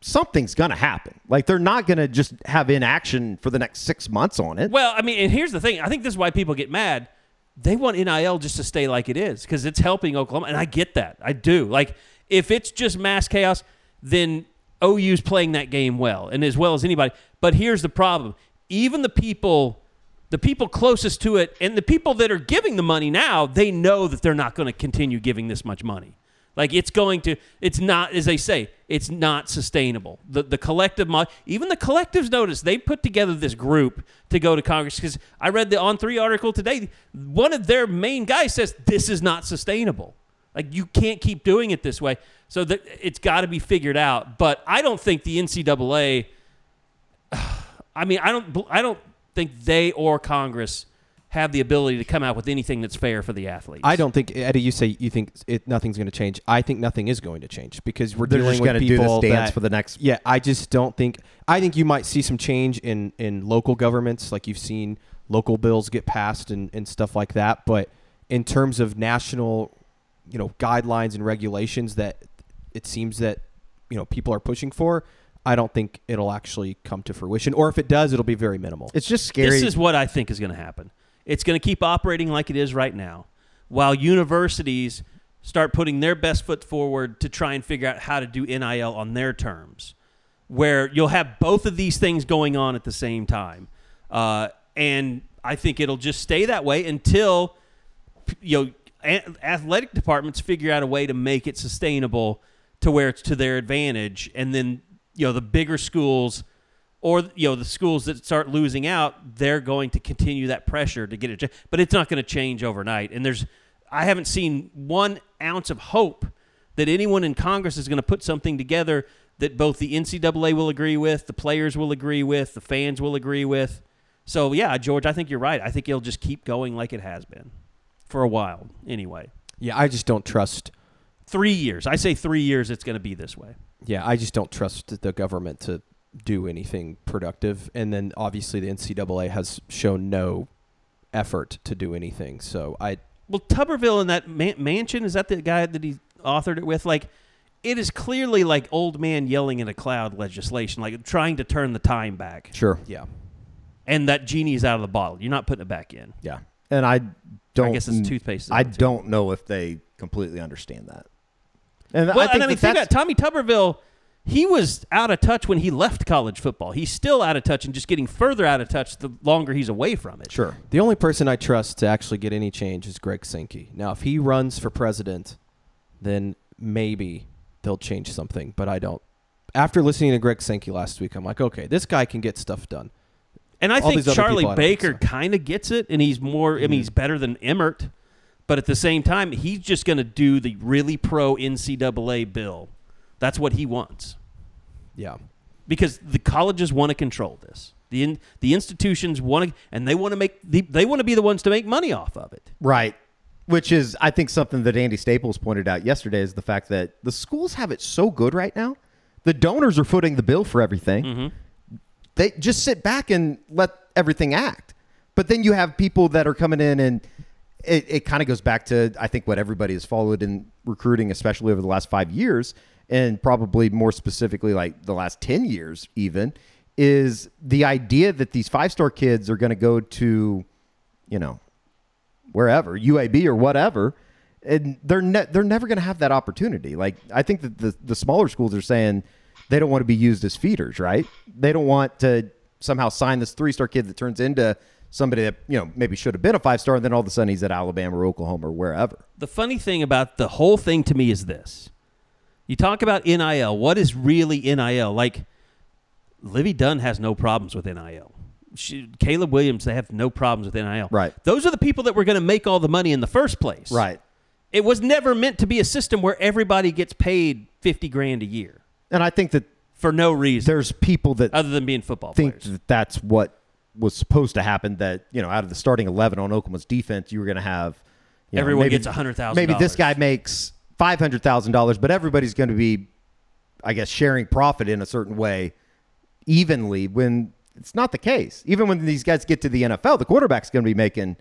something's gonna happen like they're not gonna just have inaction for the next six months on it Well, I mean, and here's the thing. I think this is why people get mad. They want NIL just to stay like it is because it's helping Oklahoma, and I get that. I do. Like, if it's just mass chaos, then OU's playing that game well and as well as anybody. But here's the problem: even the people, the people closest to it, and the people that are giving the money now, they know that they're not going to continue giving this much money. Like it's going to, it's not as they say, it's not sustainable. The the collective, even the collectives notice they put together this group to go to Congress because I read the on three article today. One of their main guys says this is not sustainable. Like you can't keep doing it this way. So that it's got to be figured out. But I don't think the NCAA. I mean, I don't. I don't think they or Congress have the ability to come out with anything that's fair for the athletes. I don't think Eddie. You say you think it, nothing's going to change. I think nothing is going to change because we're They're dealing just with gonna do this people dance that- for the next- Yeah, I just don't think. I think you might see some change in in local governments, like you've seen local bills get passed and and stuff like that. But in terms of national, you know, guidelines and regulations that it seems that you know people are pushing for. I don't think it'll actually come to fruition, or if it does, it'll be very minimal. it's just scary This is what I think is going to happen. It's going to keep operating like it is right now, while universities start putting their best foot forward to try and figure out how to do NIL on their terms, where you'll have both of these things going on at the same time. Uh, and I think it'll just stay that way until you know a- athletic departments figure out a way to make it sustainable to where it's to their advantage. And then you know the bigger schools or you know the schools that start losing out they're going to continue that pressure to get it. But it's not going to change overnight. And there's i haven't seen one ounce of hope that anyone in congress is going to put something together that both the ncaa will agree with the players will agree with the fans will agree with. So yeah george i think you're right. I think it'll just keep going like it has been for a while anyway. Yeah, I just don't trust. Three years i say three years it's going to be this way Yeah, I just don't trust the government to do anything productive. And then obviously the NCAA has shown no effort to do anything. So I, Well, Tuberville in that man- Manchin is that the guy that he authored it with? Like, it is clearly like old man yelling in a cloud legislation, like trying to turn the time back, sure yeah, and that genie's out of the bottle. You're not putting it back in. Yeah, and I don't. I guess it's toothpaste. I too? don't know if they completely understand that. And Well, I think and I mean, that think about Tommy Tuberville. He was out of touch when he left college football. He's still out of touch and just getting further out of touch the longer he's away from it. sure. the only person I trust to actually get any change is Greg Sankey. Now, if he runs for president, then maybe they'll change something. But I don't. After listening to Greg Sankey last week, I'm like, okay, this guy can get stuff done. And I All think Charlie people, I don't think Baker so. Mm-hmm. kind of gets it, and he's more. I mean, he's better than Emmert, but at the same time, he's just going to do the really pro NCAA bill. That's what he wants Yeah. because the colleges want to control this. The in, the institutions want to, and they want to make the, they want to be the ones to make money off of it. Right. Which is, I think, something that Andy Staples pointed out yesterday is the fact that the schools have it so good right now. The donors are footing the bill for everything. Mm-hmm. They just sit back and let everything act. But then you have people that are coming in, and it, it kind of goes back to, I think, what everybody has followed in recruiting, especially over the last five years, and probably more specifically, like the last 10 years, even, is the idea that these five star kids are going to go to, you know, wherever UAB or whatever, and they're ne- they're never going to have that opportunity. Like I think that the the smaller schools are saying they don't want to be used as feeders, right? They don't want to somehow sign this three star kid that turns into somebody that you know maybe should have been a five star, and then all of a sudden he's at Alabama or Oklahoma or wherever. The funny thing about the whole thing to me is this. You talk about NIL. What is really NIL? Like, Livvy Dunne has no problems with NIL. She, Caleb Williams, they have no problems with NIL. Right. Those are the people that were going to make all the money in the first place. Right. It was never meant to be a system where everybody gets paid 50 grand a year And I think that for no reason there's people that other than being football think players. that that's what was supposed to happen. That you know, out of the starting eleven on Oklahoma's defense, you were going to have you know, Everyone maybe- gets $100,000. Maybe this guy makes five hundred thousand dollars, but everybody's going to be, I guess, sharing profit in a certain way evenly. When it's not the case. Even when these guys get to the NFL, the quarterback's going to be making.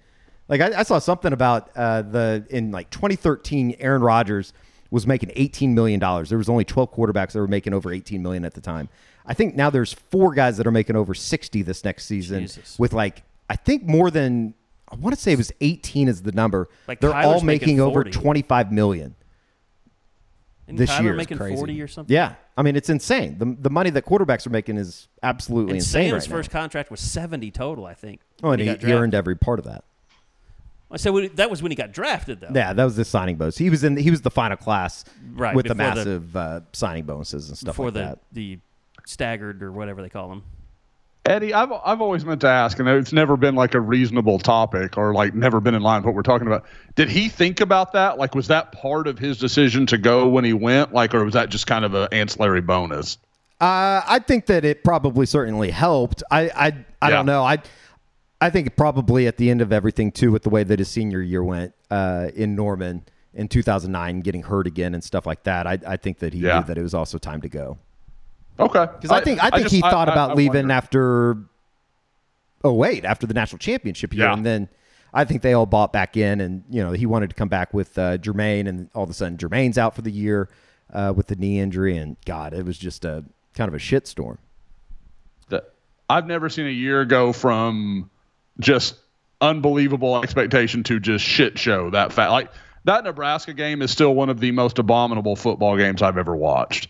Like I, I saw something about uh, the in like 2013, Aaron Rodgers was making 18 million dollars. There was only 12 quarterbacks that were making over 18 million at the time. I think now there's four guys that are making over 60 this next season Jesus. with like I think more than I want to say it was 18 is the number. Like They're Kyler's all making making, over 25 million Isn't this Kyler year making crazy. 40 or something? Yeah, I mean it's insane. The the money that quarterbacks are making is absolutely And insane Sam's right now. first contract was 70 total, I think. Oh, and he, got he earned every part of that. I said that was when he got drafted, though. Yeah, that was the signing bonus. He was in. He was the final class Right, with the before the- massive uh, signing bonuses and stuff before like the that. the staggered or whatever they call them. Eddie, I've I've always meant to ask, and it's never been like a reasonable topic or like never been in line with what we're talking about. Did he think about that? Like, was that part of his decision to go when he went? Like, or was that just kind of an ancillary bonus? Uh, I think that it probably certainly helped. I I, I Yeah. don't know. I I think probably at the end of everything too, with the way that his senior year went uh, in Norman in 2009, getting hurt again and stuff like that. I I think that he Yeah. knew that it was also time to go. Okay, Because I, think I think just- he thought I- about I leaving wonder. after oh wait after the national championship year, Yeah. and then I think they all bought back in, and you know he wanted to come back with uh, Jermaine, and all of a sudden Jermaine's out for the year uh, with the knee injury, and God, it was just a kind of a shitstorm. that I've never seen a year go from just unbelievable expectation to just shit show that fast. Like that Nebraska game is still one of the most abominable football games I've ever watched.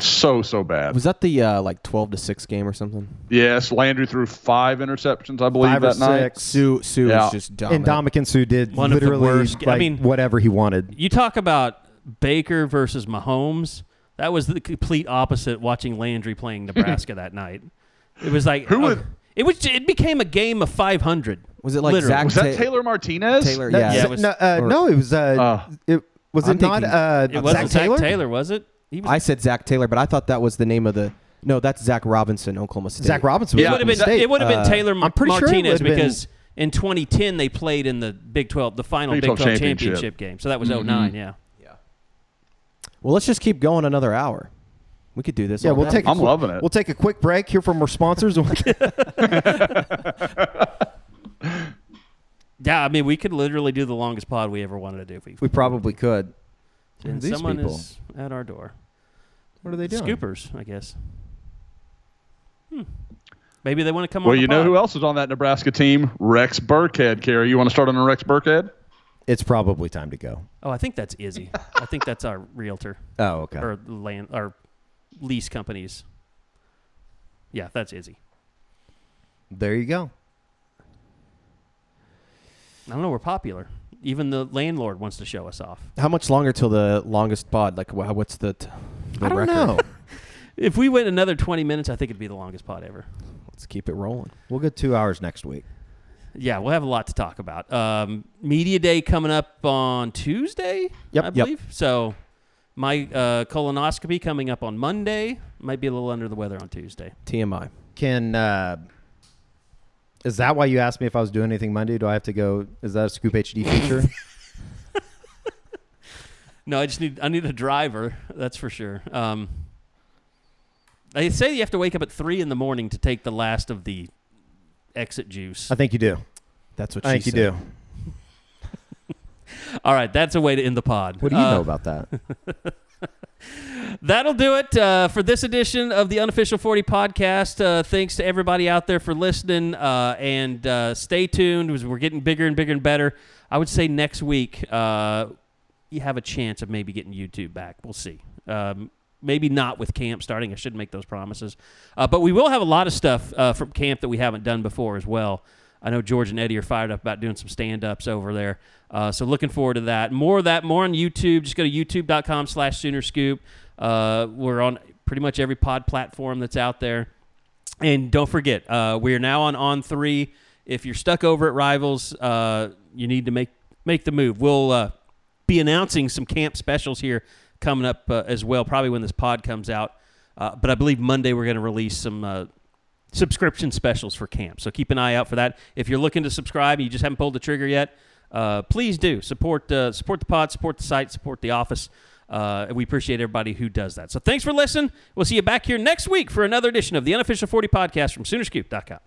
So so bad. Was that the uh, like twelve to six game or something? yes, Landry threw five interceptions, I believe Five or that night. six. Suh Suh Yeah. was just dumb. And Ndamukong Suh did One of the literally worst- I like mean- whatever he wanted. You talk about Baker versus Mahomes. That was the complete opposite. Watching Landry playing Nebraska that night, it was like Who would- oh, it was. It became a game of 500. Was it like Literally. Zach Was that Ta- Taylor Martinez? Taylor? No, Yeah. Yeah, it was- no, uh, or- no, it was uh, Uh, it was I'm it not thinking- uh, It wasn't Zach Taylor? was it? He was, I said Zach Taylor, but I thought that was the name of the. No, that's Zach Robinson, Oklahoma State. Zach Robinson. it was would have at been. State. It would have been Uh, Taylor I'm pretty sure it Martinez would've been- because in 2010 they played in the Big 12, the final Big Big 12, 12 championship. championship. game. So that was 09, Yeah. Yeah. Well, let's just keep going another hour. We could do this. Yeah, we'll day. take. a I'm quick- loving it. We'll take a quick break here from our sponsors. Yeah, I mean, we could literally do the longest pod we ever wanted to do. If we, we probably could. And these someone people? is at our door. What are they doing? Scoopers, I guess. Hmm. Maybe they want to come well, on. the you know pod. who else is on that Nebraska team? Rex Burkhead. Carey. you want to start on a Rex Burkhead? It's probably time to go. Oh, I think that's Izzy. I think that's our realtor Oh, okay. or land or lease companies. Yeah, that's Izzy. There you go. I don't know. We're popular. Even the landlord wants to show us off. How much longer till the longest pod? Like, wha- what's the? T- the I don't record? know. If we went another 20 minutes, I think it'd be the longest pod ever. Let's keep it rolling. We'll get two hours next week. Yeah, we'll have a lot to talk about. Um, Media Day coming up on Tuesday, Yep, I yep. believe. So my uh, colonoscopy coming up on Monday. Might be a little under the weather on Tuesday. TMI. Can uh, is that why you asked me if I was doing anything Monday? Do I have to go? Is that a Scoop HD feature? No, I just need I need a driver. That's for sure. Um, they say you have to wake up at three in the morning to take the last of the exit juice. I think you do. That's what she does. I she think you do. All right, that's a way to end the pod. What do you Uh, know about that? That'll do it uh, for this edition of the Unofficial 40 podcast. Uh, thanks to everybody out there for listening. Uh, and uh, stay tuned we're getting bigger and bigger and better. I would say next week, uh, you have a chance of maybe getting YouTube back. We'll see. Um, maybe not with camp starting. I shouldn't make those promises. Uh, but we will have a lot of stuff from camp that we haven't done before as well. I know George and Eddie are fired up about doing some stand ups over there. Uh, so looking forward to that. More of that, more on YouTube. Just go to youtube.com slash Sooner Scoop. Uh, we're on pretty much every pod platform that's out there. And don't forget, uh, we are now on On Three. If you're stuck over at Rivals, uh, you need to make make the move. We'll uh, be announcing some camp specials here coming up uh, as well, probably when this pod comes out. but I believe Monday we're going to release some subscription specials for camp. So keep an eye out for that. If you're looking to subscribe and you just haven't pulled the trigger yet, uh, please do support uh, support the pod, support the site, support the office. Uh, we appreciate everybody who does that. So thanks for listening. We'll see you back here next week for another edition of the Unofficial 40 podcast from Soonerscoop.com.